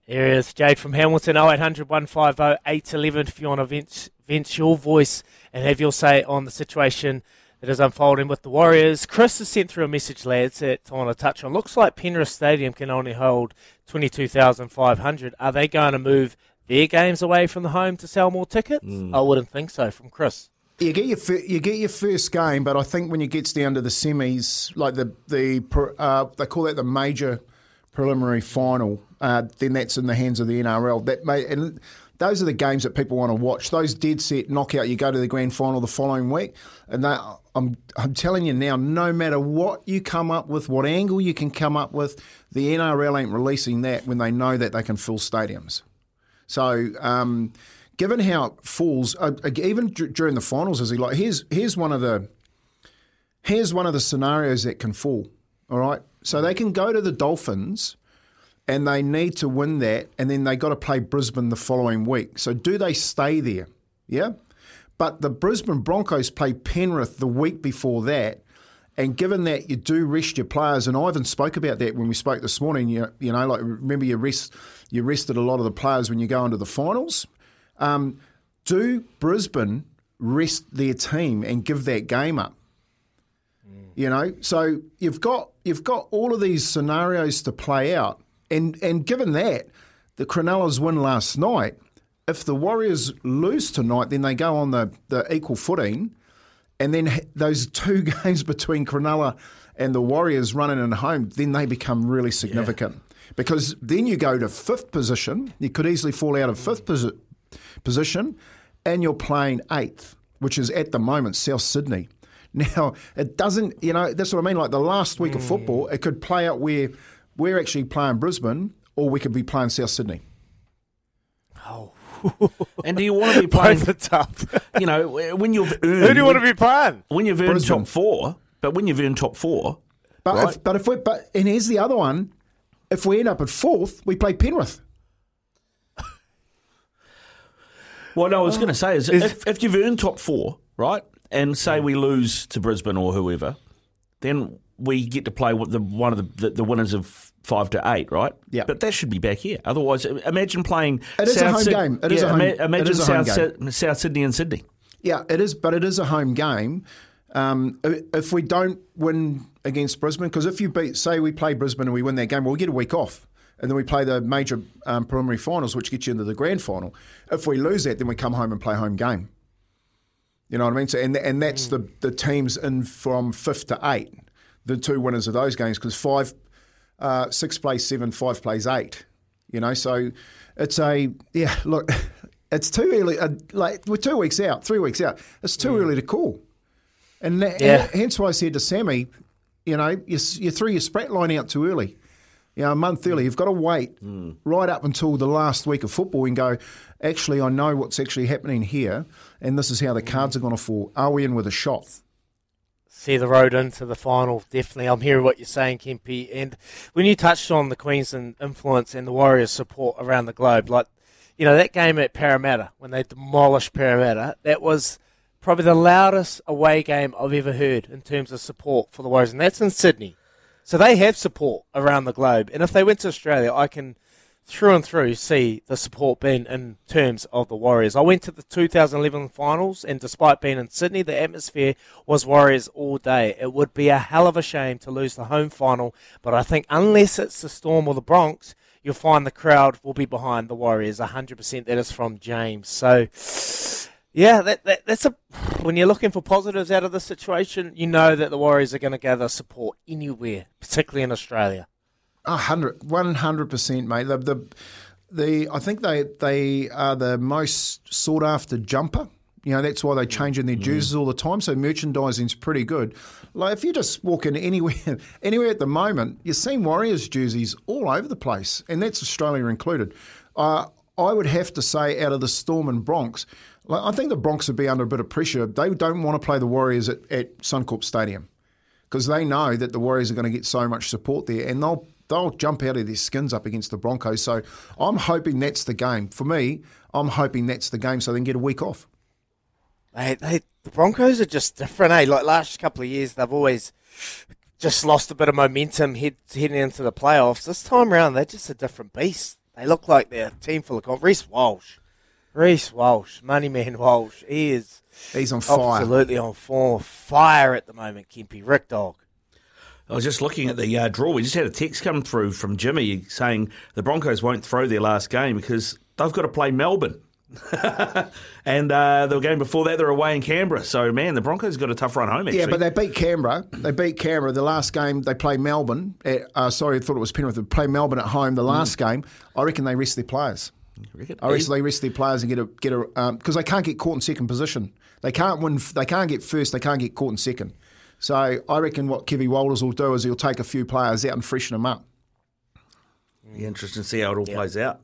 There is Jade from Hamilton, 0800 150 811 if you want to vent, vent your voice and have your say on the situation that is unfolding with the Warriors. Chris has sent through a message, lads, that I want to touch on. Looks like Penrith Stadium can only hold 22,500. Are they going to move their games away from the home to sell more tickets? I wouldn't think so, from Chris. You get your fir- you get your first game, but I think when you gets down to the semis, like the the uh, they call that the major preliminary final, uh, then that's in the hands of the NRL. That may, and those are the games that people want to watch. Those dead set knockout, you go to the grand final the following week, and I'm I'm telling you now, no matter what you come up with, what angle you can come up with, the NRL ain't releasing that when they know that they can fill stadiums. So, um, given how it falls, uh, even d- during the finals, is he like here's here's one of the here's one of the scenarios that can fall. All right, so they can go to the Dolphins, and they need to win that, and then they got to play Brisbane the following week. So do they stay there? Yeah, but the Brisbane Broncos play Penrith the week before that. And given that you do rest your players, and Ivan spoke about that when we spoke this morning, you, you know, like remember you rest you rested a lot of the players when you go into the finals. Um, do Brisbane rest their team and give that game up? You know, so you've got you've got all of these scenarios to play out, and and given that the Cronulla's win last night, if the Warriors lose tonight, then they go on the, the equal footing, and then those two games between Cronulla and the Warriors running in home, then they become really significant. Because then you go to fifth position, you could easily fall out of fifth posi- position, and you're playing eighth, which is at the moment South Sydney. Now, it doesn't, you know, that's what I mean. Like the last week of hmm. football, it could play out where we're actually playing Brisbane or we could be playing South Sydney. Oh. and do you want to be playing? the top? You know, when you've earned. Who do you want to be playing? When you've earned Brisbane. top four, but when you've earned top four, But right? if, but if we but and here's the other one, if we end up at fourth, we play Penrith. What I was going to say is, if, if you've earned top four, right, and say we lose to Brisbane or whoever, then we get to play the one of the, the, the winners of five to eight, right? Yeah. But that should be back here. Otherwise, imagine playing. It is a home game. It is a home- imagine is a home South, game. South Sydney and Sydney. Yeah, it is, but it is a home game. Um, if we don't win against Brisbane, because if you beat, say, we play Brisbane and we win that game, well, we get a week off, and then we play the major um, preliminary finals, which gets you into the grand final. If we lose that, then we come home and play home game. You know what I mean? So, and and that's the the teams in from fifth to eight, the two winners of those games, because five, uh, six plays seven, five plays eight. You know, so it's a yeah. Look, it's too early. Uh, like we're two weeks out, three weeks out. It's too early to call. And, that, Yeah. and hence why I said to Sammy, you know, you, you threw your sprat line out too early. You know, a month early. You've got to wait right up until the last week of football and go, actually, I know what's actually happening here, and this is how the cards are going to fall. Are we in with a shot? See the road into the final. Definitely, I'm hearing what you're saying, Kempy. And when you touched on the Queensland influence and the Warriors' support around the globe, like you know that game at Parramatta when they demolished Parramatta, that was probably the loudest away game I've ever heard in terms of support for the Warriors, and that's in Sydney. So they have support around the globe, and if they went to Australia, I can through and through see the support being in terms of the Warriors. I went to the 2011 finals, and despite being in Sydney, the atmosphere was Warriors all day. It would be a hell of a shame to lose the home final, but I think unless it's the Storm or the Bronx, you'll find the crowd will be behind the Warriors 100%. That is from James. So Yeah, that, that that's a when you're looking for positives out of the situation, you know that the Warriors are going to gather support anywhere, particularly in Australia. A hundred, one hundred percent, mate. The, the the I think they they are the most sought after jumper. You know that's why they're changing their jerseys all the time. So merchandising's pretty good. Like if you just walk in anywhere anywhere at the moment, you're seeing Warriors jerseys all over the place, and that's Australia included. Uh, I would have to say, out of the Storm and Bronx, like, I think the Bronx would be under a bit of pressure. They don't want to play the Warriors at, at Suncorp Stadium because they know that the Warriors are going to get so much support there, and they'll they'll jump out of their skins up against the Broncos. So I'm hoping that's the game for me. I'm hoping that's the game so they can get a week off. They, they, the Broncos are just different, eh? Like last couple of years, they've always just lost a bit of momentum head, heading into the playoffs. This time around, they're just a different beast. They look like they're a team full of confidence. Reece Walsh. Reese Walsh, money man Walsh. He is He's on fire. absolutely on fire, fire at the moment, Kempy. Rick Dog. I was just looking at the uh, draw. We just had a text come through from Jimmy saying the Broncos won't throw their last game because they've got to play Melbourne. and uh, the game before that, they're away in Canberra. So, man, the Broncos got a tough run home, actually. Yeah, but they beat Canberra. They beat Canberra. The last game they play Melbourne. At, uh, sorry, I thought it was Penrith. They play Melbourne at home. The last game, I reckon they rest their players. Reckon- I reckon they rest their players and get a get a because they can't get caught in second position. They can't win. They can't get first. They can't get caught in second. So I reckon what Kevy Walters will do is he'll take a few players out and freshen them up. Be interesting to see how it all plays out.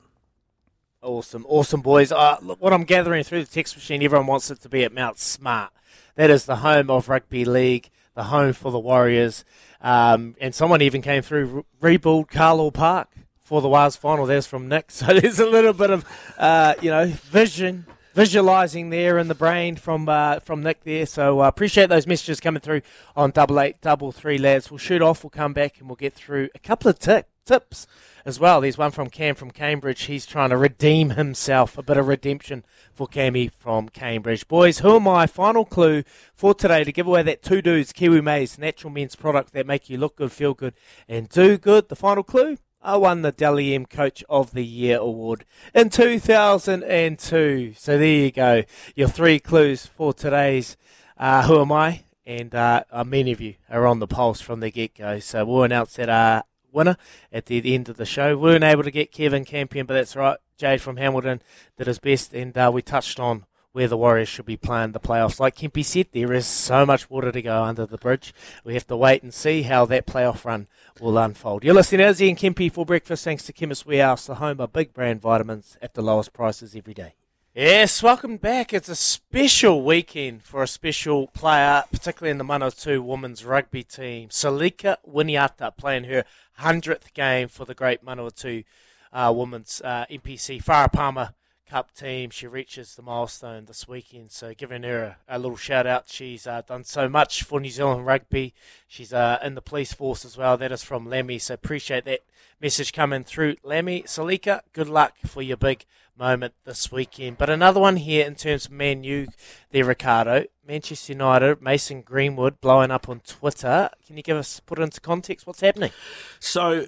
Awesome, awesome, boys. Uh, look, what I'm gathering through the text machine, everyone wants it to be at Mount Smart. That is the home of rugby league, the home for the Warriors. Um, and someone even came through re- rebuild Carlaw Park for the Wales final. There's from Nick. So there's a little bit of, uh, you know, vision, visualising there in the brain from uh, from Nick there. So uh, appreciate those messages coming through on double eight double three lads. We'll shoot off. We'll come back and we'll get through a couple of tip, tips as well. There's one from Cam from Cambridge. He's trying to redeem himself. A bit of redemption for Cammy from Cambridge. Boys, who am I? Final clue for today to give away that two dudes Kiwi Maze natural men's product that make you look good, feel good, and do good. The final clue. I won the Dally M Coach of the Year award in 2002. So there you go. Your three clues for today's uh, Who Am I? And uh, uh, many of you are on the pulse from the get go. So we'll announce that uh, winner at the end of the show. We weren't able to get Kevin Campion, but that's right. Jade from Hamilton did his best, and uh, we touched on where the Warriors should be playing the playoffs. Like Kempy said, there is so much water to go under the bridge. We have to wait and see how that playoff run will unfold. You're listening to Izzy and Kempy for breakfast, thanks to Chemist Warehouse, the home of big brand vitamins at the lowest prices every day. Yes, welcome back. It's a special weekend for a special player, particularly in the Manawatu women's rugby team. Selica Winiata playing her 100th game for the great Manawatu uh, women's uh, NPC Farah Palmer Cup team. She reaches the milestone this weekend, so giving her a, a little shout out. She's uh, done so much for New Zealand rugby. She's uh, in the police force as well. That is from Lemmy, so appreciate that message coming through. Lemmy, Selica, good luck for your big moment this weekend. But another one here in terms of Man U there, Ricardo. Manchester United, Mason Greenwood blowing up on Twitter. Can you give us, put it into context, what's happening? So,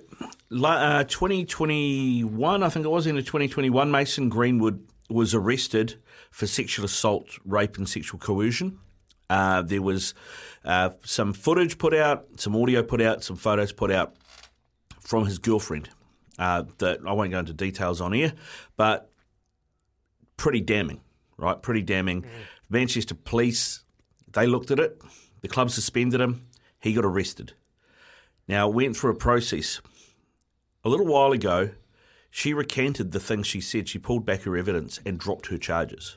uh, 2021, I think it was, in 2021, Mason Greenwood was arrested for sexual assault, rape, and sexual coercion. Uh, there was uh, some footage put out, some audio put out, some photos put out from his girlfriend. Uh, that I won't go into details on here, but pretty damning, right? Pretty damning. Mm. Manchester Police, they looked at it. The club suspended him. He got arrested. Now, went through a process. A little while ago, she recanted the things she said. She pulled back her evidence and dropped her charges.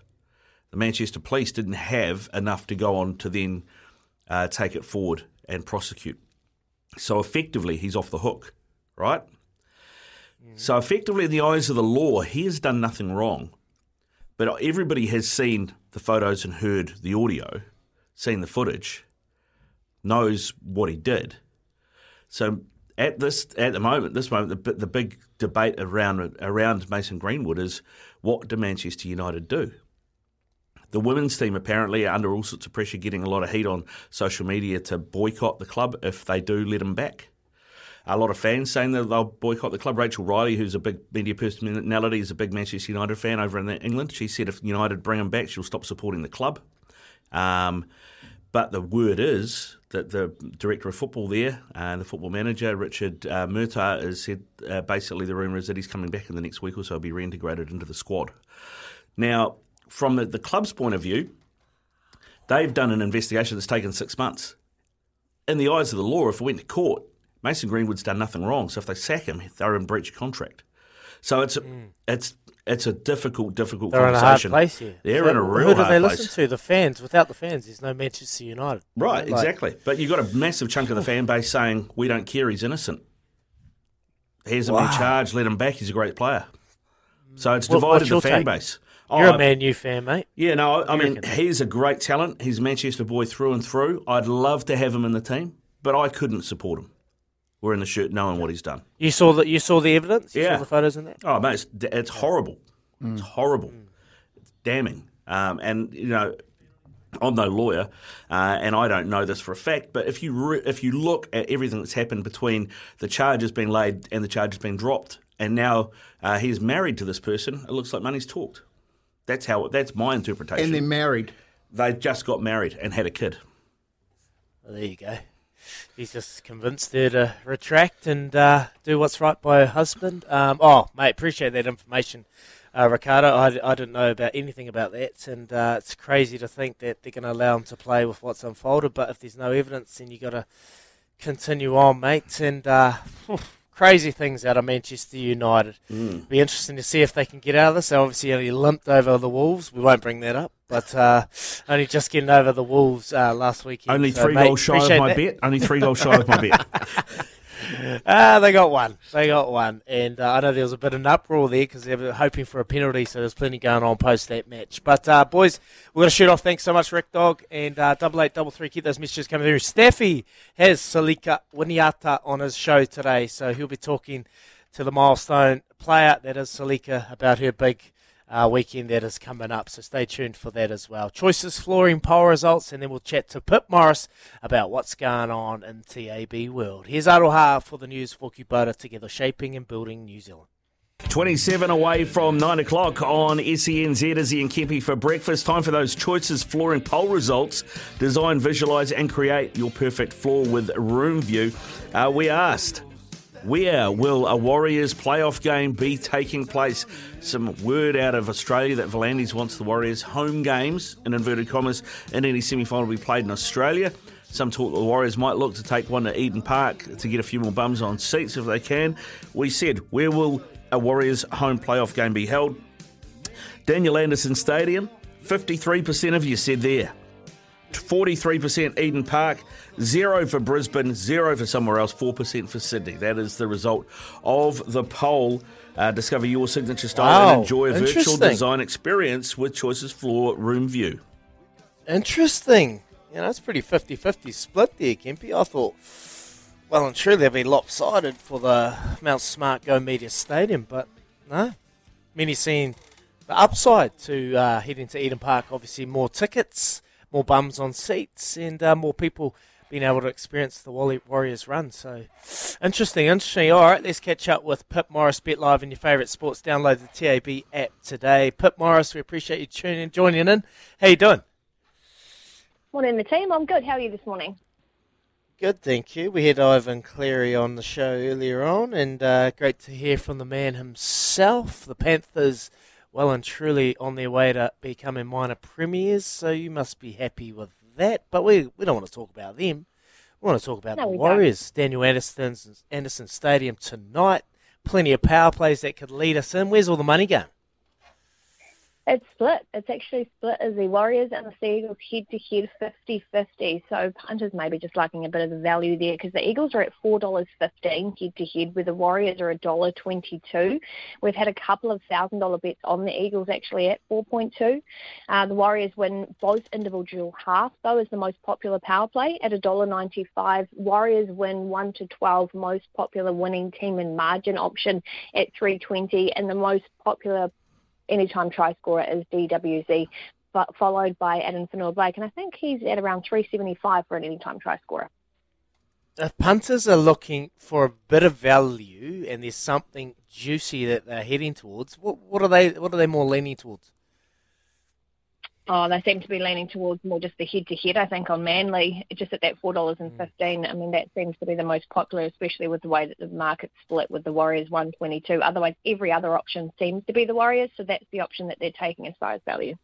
The Manchester Police didn't have enough to go on to then uh, take it forward and prosecute. So effectively, he's off the hook, right? Mm. So effectively, in the eyes of the law, he has done nothing wrong. But everybody has seen the photos and heard the audio, seen the footage, knows what he did. So at this at the moment, this moment, the, the big debate around around Mason Greenwood is what do Manchester United do? The women's team apparently are under all sorts of pressure, getting a lot of heat on social media to boycott the club if they do let him back. A lot of fans saying that they'll boycott the club. Rachel Riley, who's a big media personality, is a big Manchester United fan over in England. She said if United bring him back, she'll stop supporting the club. Um, but the word is that the director of football there, uh, the football manager, Richard uh, Murtough, has said uh, basically the rumour is that he's coming back in the next week or so, he'll be reintegrated into the squad. Now, from the, the club's point of view, they've done an investigation that's taken six months. In the eyes of the law, if it went to court, Mason Greenwood's done nothing wrong. So if they sack him, they're in breach of contract. So it's mm. it's it's a difficult, difficult They're conversation. in a hard place here. They're so in a real hard place. Who do they place. listen to? The fans. Without the fans, there's no Manchester United. Right, Like- exactly. But you've got a massive chunk of the fan base saying, we don't care, he's innocent. He hasn't been charged, let him back, he's a great player. So it's What- divided the fan take? base. You're Oh, a Man U fan, mate. Yeah, no, I mean, he's a great talent. He's a Manchester boy through and through. I'd love to have him in the team, but I couldn't support him wearing the shirt knowing what he's done. You saw the you saw the evidence. You Yeah. saw the photos in that. Oh, mate, it's, it's horrible. It's horrible. It's damning. Um, and, you know, I'm no lawyer, uh, and I don't know this for a fact. But if you re- if you look at everything that's happened between the charges being laid and the charges being dropped, and now uh, he's married to this person, it looks like money's talked. That's how. That's my interpretation. And they're married. They just got married and had a kid. Well, there you go. He's just convinced her to retract and uh, do what's right by her husband. Um, oh, mate, appreciate that information, uh, Ricardo. I, I didn't know about anything about that, and uh, it's crazy to think that they're going to allow him to play with what's unfolded. But if there's no evidence, then you got to continue on, mate. And uh, crazy things out of Manchester United. Mm. Be interesting to see if they can get out of this. They obviously only limped over the Wolves. We won't bring that up, but uh, only just getting over the Wolves uh, last weekend. Only So, three mate, goals shy of my that. bet. Only three goals shy of my bet. Ah, they got one. They got one, and uh, I know there was a bit of an uproar there because they were hoping for a penalty, so there's plenty going on post that match. But uh, boys, we're to shoot off. Thanks so much, Rick Dog, and uh, double eight, double three. Keep those messages coming through. Steffi has Selica Winiata on his show today, so he'll be talking to the milestone player that is Selica about her big uh, weekend that is coming up. So stay tuned for that as well. Choices, flooring, poll results, and then we'll chat to Pip Morris about what's going on in TAB world. Here's Aroha for the news for Kubota together, shaping and building New Zealand. 27 away from 9 o'clock on SENZ Izzy and Kempy for breakfast. Time for those choices flooring poll results. Design, visualise, and create your perfect floor with Room View. Uh, we asked, where will a Warriors playoff game be taking place? Some word out of Australia that V'landys wants the Warriors home games, in inverted commas, in any semi final to be played in Australia. Some talk the Warriors might look to take one to Eden Park to get a few more bums on seats if they can. We said, where will a Warriors home playoff game be held? Daniel Anderson Stadium, 53% of you said there. 43% Eden Park, zero for Brisbane, zero for somewhere else, 4% for Sydney. That is the result of the poll. Uh, discover your signature style Wow, and enjoy a virtual design experience with Choices Floor Room View. Interesting. Yeah, that's pretty 50 50 split there, Kempy. I thought, well and truly, they'd be lopsided for the Mount Smart Go Media Stadium, but no. Many seeing the upside to uh, heading to Eden Park. Obviously, more tickets, more bums on seats, and uh, more people being able to experience the Wally- Warriors run. So, interesting, interesting. All right, let's catch up with Pip Morris, Bet Live, and your favourite sports. Download the TAB app today. Pip Morris, we appreciate you tuning joining in. How you doing? Morning, the team. I'm good. How are you this morning? Good, thank you. We had Ivan Cleary on the show earlier on, and uh, great to hear from the man himself. The Panthers, well and truly on their way to becoming minor premiers, so you must be happy with that. But we, we don't want to talk about them. We want to talk about No, the we don't. Warriors. Daniel Anderson's Anderson Stadium tonight. Plenty of power plays that could lead us in. Where's all the money going? It's split. It's actually split as the Warriors and the Sea Eagles head to head 50 50. So punters maybe just liking a bit of the value there because the Eagles are at $4.15 head to head, where the Warriors are $1.22. We've had a couple of thousand dollar bets on the Eagles actually at 4.2. Uh, the Warriors win both individual halves, though, is the most popular power play at $1.95. Warriors win 1 to 12, most popular winning team and margin option at 320, and the most popular anytime try scorer is DWZ, but followed by Addin Fonua Blake, and I think he's at around 375 for an anytime try scorer. if punters are looking for a bit of value and there's something juicy that they're heading towards, what what are they what are they more leaning towards? Oh, they seem to be leaning towards more just the head to head, I think, on Manly, just at that $4.15. I mean, that seems to be the most popular, especially with the way that the market split with the Warriors 122. Otherwise, every other option seems to be the Warriors, so that's the option that they're taking as far as value.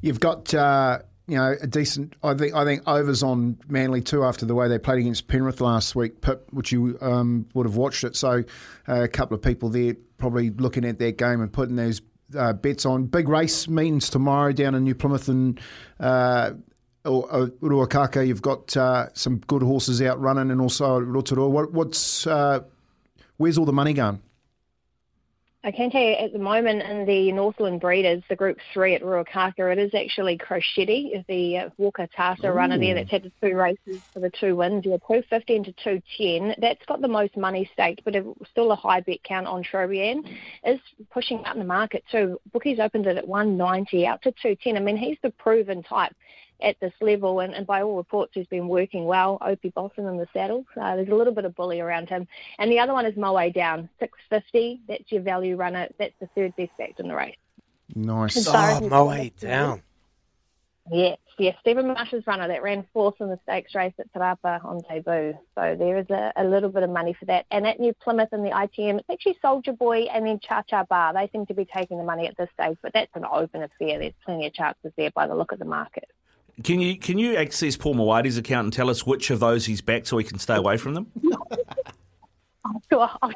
You've got. Uh you know, a decent. I think I think overs on Manly too after the way they played against Penrith last week, Pip, which you um, would have watched it. So uh, a couple of people there probably looking at that game and putting those uh, bets on. Big race meetings tomorrow down in New Plymouth and uh, Ruakaka. You've got uh, some good horses out running, and also Rotorua. What, what's uh, where's all the money going? I can tell you at the moment in the Northland Breeders, the Group 3 at Ruakaka, it is actually Crochetti, is the uh, Walker Tata runner there that's had the two races for the two wins. Yeah, 215 to 210. That's got the most money staked, but it's still a high bet count on Trobriand. Is pushing out in the market too. Bookies opened it at 190 out to 210. I mean, he's the proven type at this level, and, and by all reports, he's been working well. Opie Bosson in the saddle. Uh, there's a little bit of bully around him. And the other one is Moe Down, 650. That's your value runner. That's the third best backed in the race. Nice. Oh, Moe Down. Yes, yes. Stephen Marsh's runner that ran fourth in the stakes race at Te Rapa on debut. So there is a, a, little bit of money for that. And at New Plymouth in the ITM, it's actually Soldier Boy and then Cha Cha Bar. They seem to be taking the money at this stage, but that's an open affair. There's plenty of chances there by the look of the market. Can you can you access Paul Mawadi's account and tell us which of those he's backed so we can stay away from them? Sure, I'll,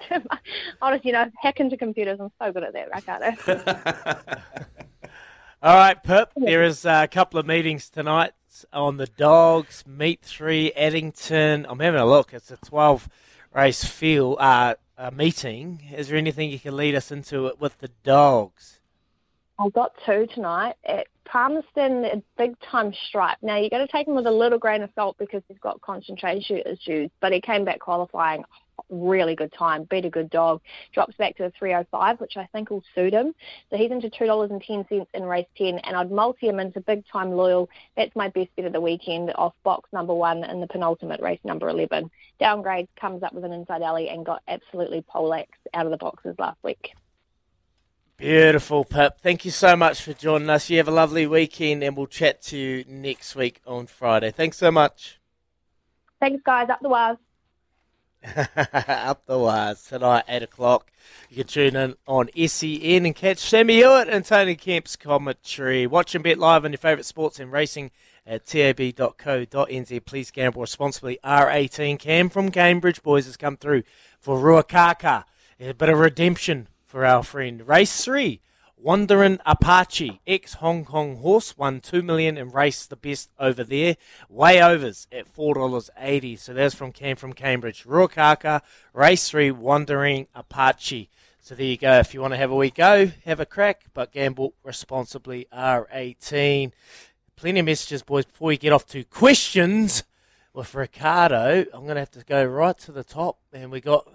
I'll just, you know, hack into computers. I'm so good at that, Ricardo. All right, Pip, there is a couple of meetings tonight on the Dogs, Meet 3, Addington. I'm having a look. It's a 12 race field uh, meeting. Is there anything you can lead us into it with the Dogs? I've got two tonight at Palmerston, a big time stripe. Now you're going to take him with a little grain of salt because he's got concentration issues, but he came back qualifying really good time, beat a good dog, drops back to a 305, which I think will suit him. So he's into $2.10 in race 10, and I'd multi him into big time loyal. That's my best bet of the weekend off box number one in the penultimate race number 11. Downgrade comes up with an inside alley and got absolutely poleaxed out of the boxes last week. Beautiful, Pip. Thank you so much for joining us. You have a lovely weekend, and we'll chat to you next week on Friday. Thanks so much. Thanks, guys. Up the wires. Up the wires tonight, 8 o'clock. You can tune in on SEN and catch Sammy Hewitt and Tony Kemp's commentary. Watch and bet live on your favourite sports and racing at tab.co.nz. Please gamble responsibly. R18 Cam from Cambridge Boys has come through for Ruakaka. A bit of redemption for our friend. Race three, Wandering Apache, ex Hong Kong horse, won two million and raced the best over there. Way overs at four dollars eighty. So that's from Cam from Cambridge. Ruakaka, race three, Wandering Apache. So there you go. If you want to have a wee go, have a crack, but gamble responsibly. R18. Plenty of messages, boys. Before we get off to questions with Ricardo, I'm going to have to go right to the top, and we got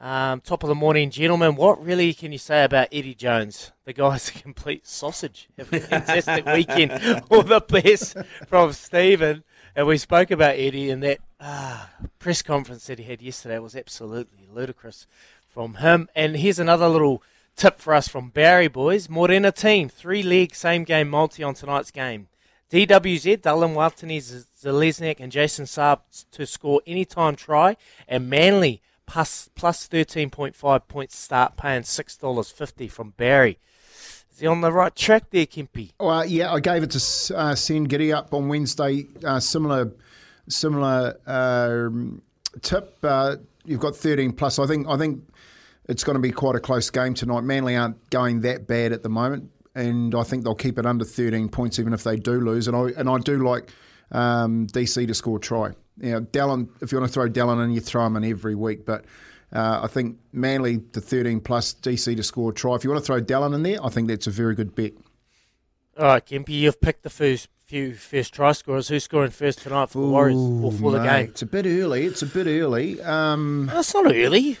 um, top of the morning, gentlemen. What really can you say about Eddie Jones? The guy's a complete sausage. Have a fantastic weekend. All the best from Stephen. And we spoke about Eddie and that ah, press conference that he had yesterday was absolutely ludicrous from him. And here's another little tip for us from Barry boys. Morena team, three leg same game multi on tonight's game. DWZ, Dallin Watene, Zelezniak, and Jason Saab to score anytime try. And Manly plus plus thirteen point five points start paying six dollars fifty from Barry. Is he on the right track there, Kempy? Well, yeah, I gave it to uh, SEN Giddy up on Wednesday. Uh, similar, similar uh, tip. Uh, you've got thirteen plus. I think. I think it's going to be quite a close game tonight. Manly aren't going that bad at the moment, and I think they'll keep it under thirteen points even if they do lose. And I and I do like um, DC to score a try you know, Dallin, if you want to throw Dallin in, you throw him in every week. But uh, I think Manly to 13 plus DC to score a try. If you want to throw Dallin in there, I think that's a very good bet. All right, Kempy, you've picked the first few first try scorers. Who's scoring first tonight for the Warriors or for mate, the game? It's a bit early. It's a bit early. Um, That's not early.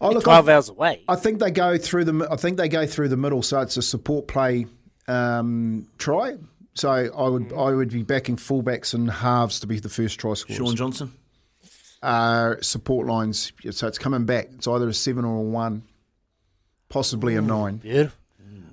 Oh, look, Twelve I, hours away. I think they go through the. I think they go through the middle, so it's a support play um, try. So I would I would be backing fullbacks and halves to be the first try scorers. Shaun Johnson. uh, support lines. So it's coming back. It's either a seven or a one, possibly a nine. Beautiful.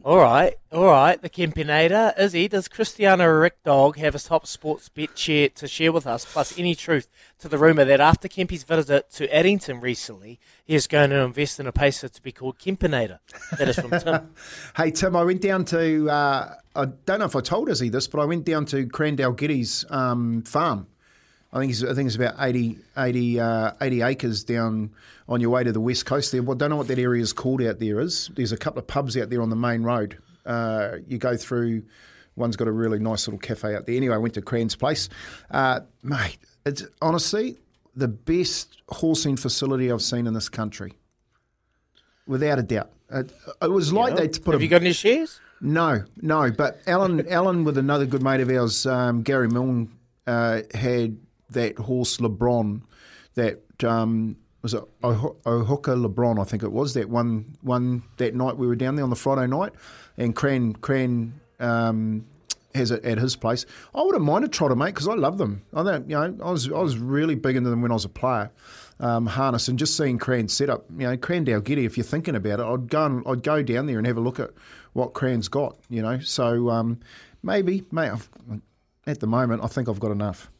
All right, all right. The Kempinator. Izzy, does Cristiano Rick Dog have a top sports bet to share with us, plus any truth to the rumour that after Kempy's visit to Addington recently, he is going to invest in a pacer to be called Kempinator? That is from Tim. Hey Tim, I went down to uh, I don't know if I told Izzy this, but I went down to Cran Dalgety's um, farm. I think it's, I think it's about 80, 80, uh, 80 acres down on your way to the west coast there. Well, I don't know what that area is called out there is. There's a couple of pubs out there on the main road. Uh, you go through. One's got a really nice little cafe out there. Anyway, I went to Cran's place, uh, mate. It's honestly the best horsing facility I've seen in this country, without a doubt. It, it was like Yeah. they put Have a, you got any shares? no, no. But Alan, Alan, with another good mate of ours, um, Gary Milne, uh, had that horse LeBron, that um, was it Oh- LeBron, I think it was that one one that night we were down there on the Friday night, and Cran Cran. Um, has it at his place. I wouldn't mind a trotter, mate, because I love them. I don't, you know, I was I was really big into them when I was a player. Um, harness and just seeing Cran's setup, you know, Cran Dalgety. If you're thinking about it, I'd go and I'd go down there and have a look at what Cran's got. You know, so um, maybe, mate. I've, at the moment, I think I've got enough.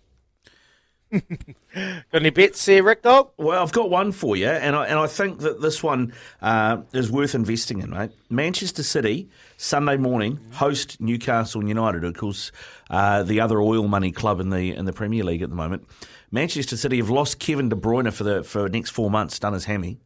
Got any bets there, Rick Dog? Well, I've got one for you, and I, and I think that this one uh, is worth investing in, mate. Manchester City, Sunday morning, host Newcastle United, of course, uh, the other oil money club in the in the Premier League at the moment. Manchester City have lost Kevin De Bruyne for the for next four months, done his hammy.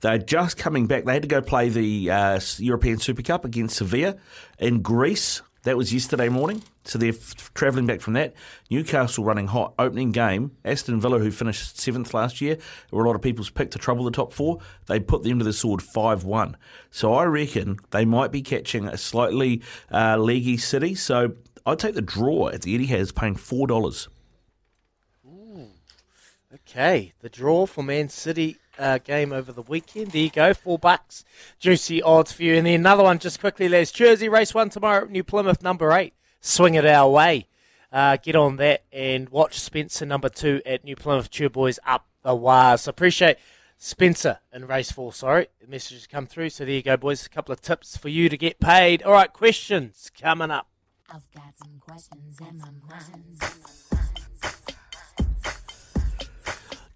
They're just coming back. They had to go play the uh, European Super Cup against Sevilla in Greece. That was yesterday morning. So they're f- travelling back from that. Newcastle running hot. Opening game. Aston Villa, who finished seventh last year, were a lot of people's pick to trouble the top four. They put them to the sword 5 1. So I reckon they might be catching a slightly uh, leggy City. So I'd take the draw at the Etihad, paying $4. Okay, the draw for Man City uh, game over the weekend. There you go, four bucks. Juicy odds for you. And then another one just quickly, Les. Jersey race one tomorrow at New Plymouth, number eight. Swing it our way. Uh, get on that and watch Spencer number two at New Plymouth. Boys up the wires. So appreciate Spencer in race four. Sorry, the message has come through. So there you go, boys. A couple of tips for you to get paid. All right, questions coming up. I've got some questions.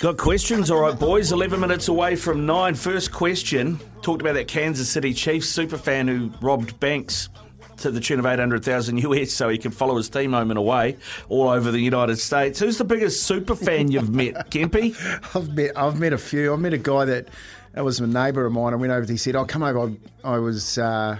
Got questions? All right, boys. 11 minutes away from nine. First question. Talked about that Kansas City Chiefs superfan who robbed banks to the tune of 800,000 US so he could follow his team home and away all over the United States. Who's the biggest superfan you've met, Kempy? I've met I've met a few. I met a guy that that was a neighbour of mine. I went over. To he said, "I'll come over." I, I was uh,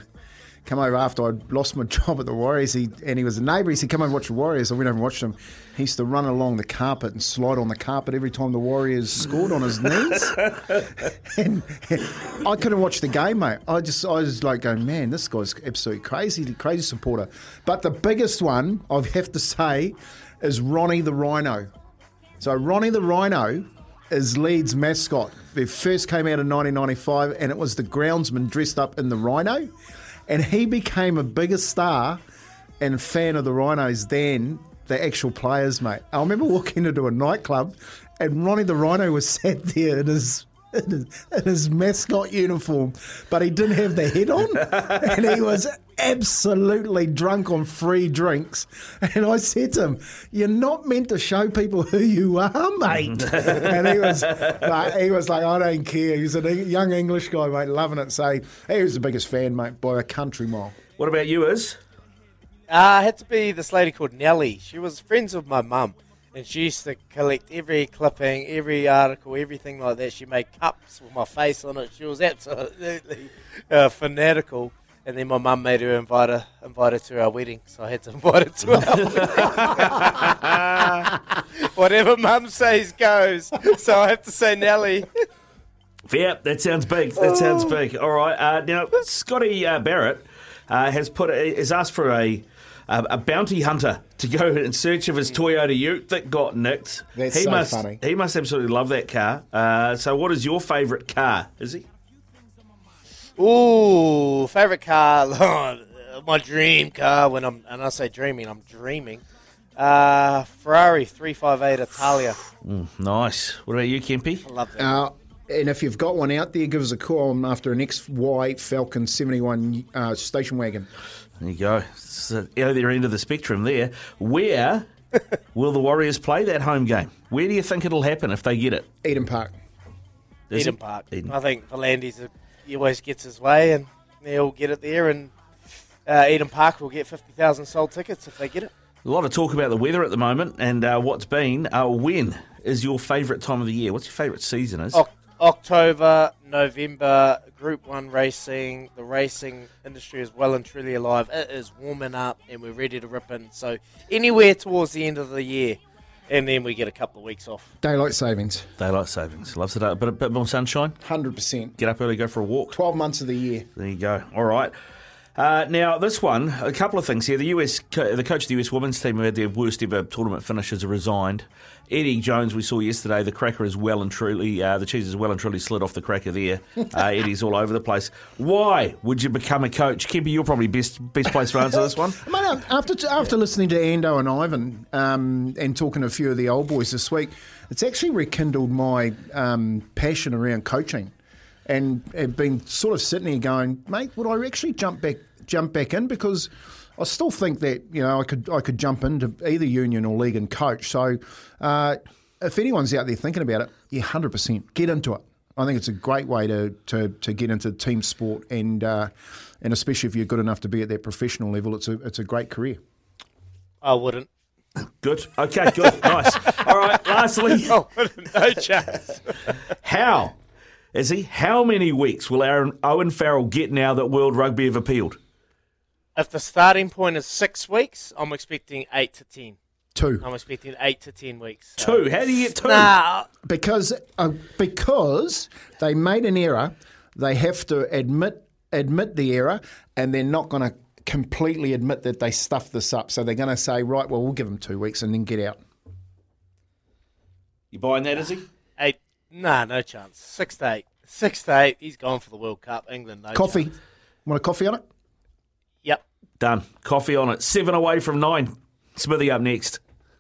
come over after I'd lost my job at the Warriors. He and he was a neighbour. He said, "Come over and watch the Warriors." I went over and watched him. He used to run along the carpet and slide on the carpet every time the Warriors scored on his knees. and I couldn't watch the game, mate. I just I was like going, man, this guy's absolutely crazy, crazy supporter. But the biggest one I have to say is Ronnie the Rhino. So Ronnie the Rhino is Leeds mascot. They first came out in 1995, and it was the groundsman dressed up in the Rhino, and he became a bigger star and fan of the Rhinos than the actual players, mate. I remember walking into a nightclub, and Ronnie the Rhino was sat there in his. In his, mascot uniform, but he didn't have the head on, and he was absolutely drunk on free drinks. And I said to him, "You're not meant to show people who you are, mate." and he was, like, he was like, "I don't care." He was a young English guy, mate, loving it. So he was the biggest fan, mate, by a country mile. What about you, Is? Uh, it had to be this lady called Nellie. She was friends with my mum, and she used to collect every clipping, every article, everything like that. She made cups with my face on it. She was absolutely uh, fanatical. And then my mum made her invite her, invite her to our wedding, so I had to invite her to our wedding. Whatever mum says goes. So I have to say Nelly. Yeah, that sounds big. That sounds big. All right. Uh, now, Scotty uh, Barrett uh, has put has asked for a a a bounty hunter to go in search of his Toyota Ute that got nicked. That's he so must, funny. He must absolutely love that car. Uh, so, what is your favourite car? Is he? Ooh, favorite car, my dream car. When I'm and I say dreaming, I'm dreaming. Uh, Ferrari 358 Italia. Mm, nice. What about you, Kempy? I love that. Uh, and if you've got one out there, give us a call I'm after an XY Falcon 71 uh, station wagon. There you go. It's the other end of the spectrum there. Where will the Warriors play that home game? Where do you think it'll happen if they get it? Eden Park. Is Eden it? Park. Eden. I think the V'landys, uh, he always gets his way, and he'll get it there. And uh, Eden Park will get 50,000 sold tickets if they get it. A lot of talk about the weather at the moment and uh, what's been. Uh, when is your favourite time of the year? What's your favourite season? Is Oc- October, November, Group 1 racing. The racing industry is well and truly alive. It is warming up, and we're ready to rip in. So, anywhere towards the end of the year, and then we get a couple of weeks off. Daylight savings. daylight savings. Loves it. A bit, a bit more sunshine. 100%. Get up early, go for a walk. 12 months of the year. There you go. All right. Uh, now this one, a couple of things here. The US, the coach of the US women's team who had their worst ever tournament finishes resigned. Eddie Jones, we saw yesterday. The cracker is well and truly, uh, the cheese is well and truly slid off the cracker there. Uh, Eddie's all over the place. Why would you become a coach, Kempy? You're probably best best place to answer this one. Mate, after after listening to Ando and Ivan um, and talking to a few of the old boys this week, it's actually rekindled my um, passion around coaching, and have been sort of sitting here going, mate, would I actually jump back jump back in because I still think that you know I could I could jump into either union or league and coach. So uh, if anyone's out there thinking about it, yeah, hundred percent, get into it. I think it's a great way to, to, to get into team sport and uh, and especially if you're good enough to be at that professional level, it's a it's a great career. I wouldn't. Good. Okay. Good. nice. All right. Lastly, Oh, no chance. how is he? How many weeks will Aaron Owen Farrell get now that World Rugby have appealed? If the starting point is six weeks, I'm expecting eight to ten. Two. I'm expecting eight to ten weeks. So- Two. How do you get two? Nah, because uh, because they made an error, they have to admit admit the error, and they're not going to completely admit that they stuffed this up. So they're going to say, right, well, we'll give them two weeks and then get out. You buying that? Is he? eight. Nah, no chance. Six to eight. Six to eight. He's gone for the World Cup. England, no Coffee, chance. want a coffee on it? Done. Coffee on it. Seven away from nine. Smithy up next.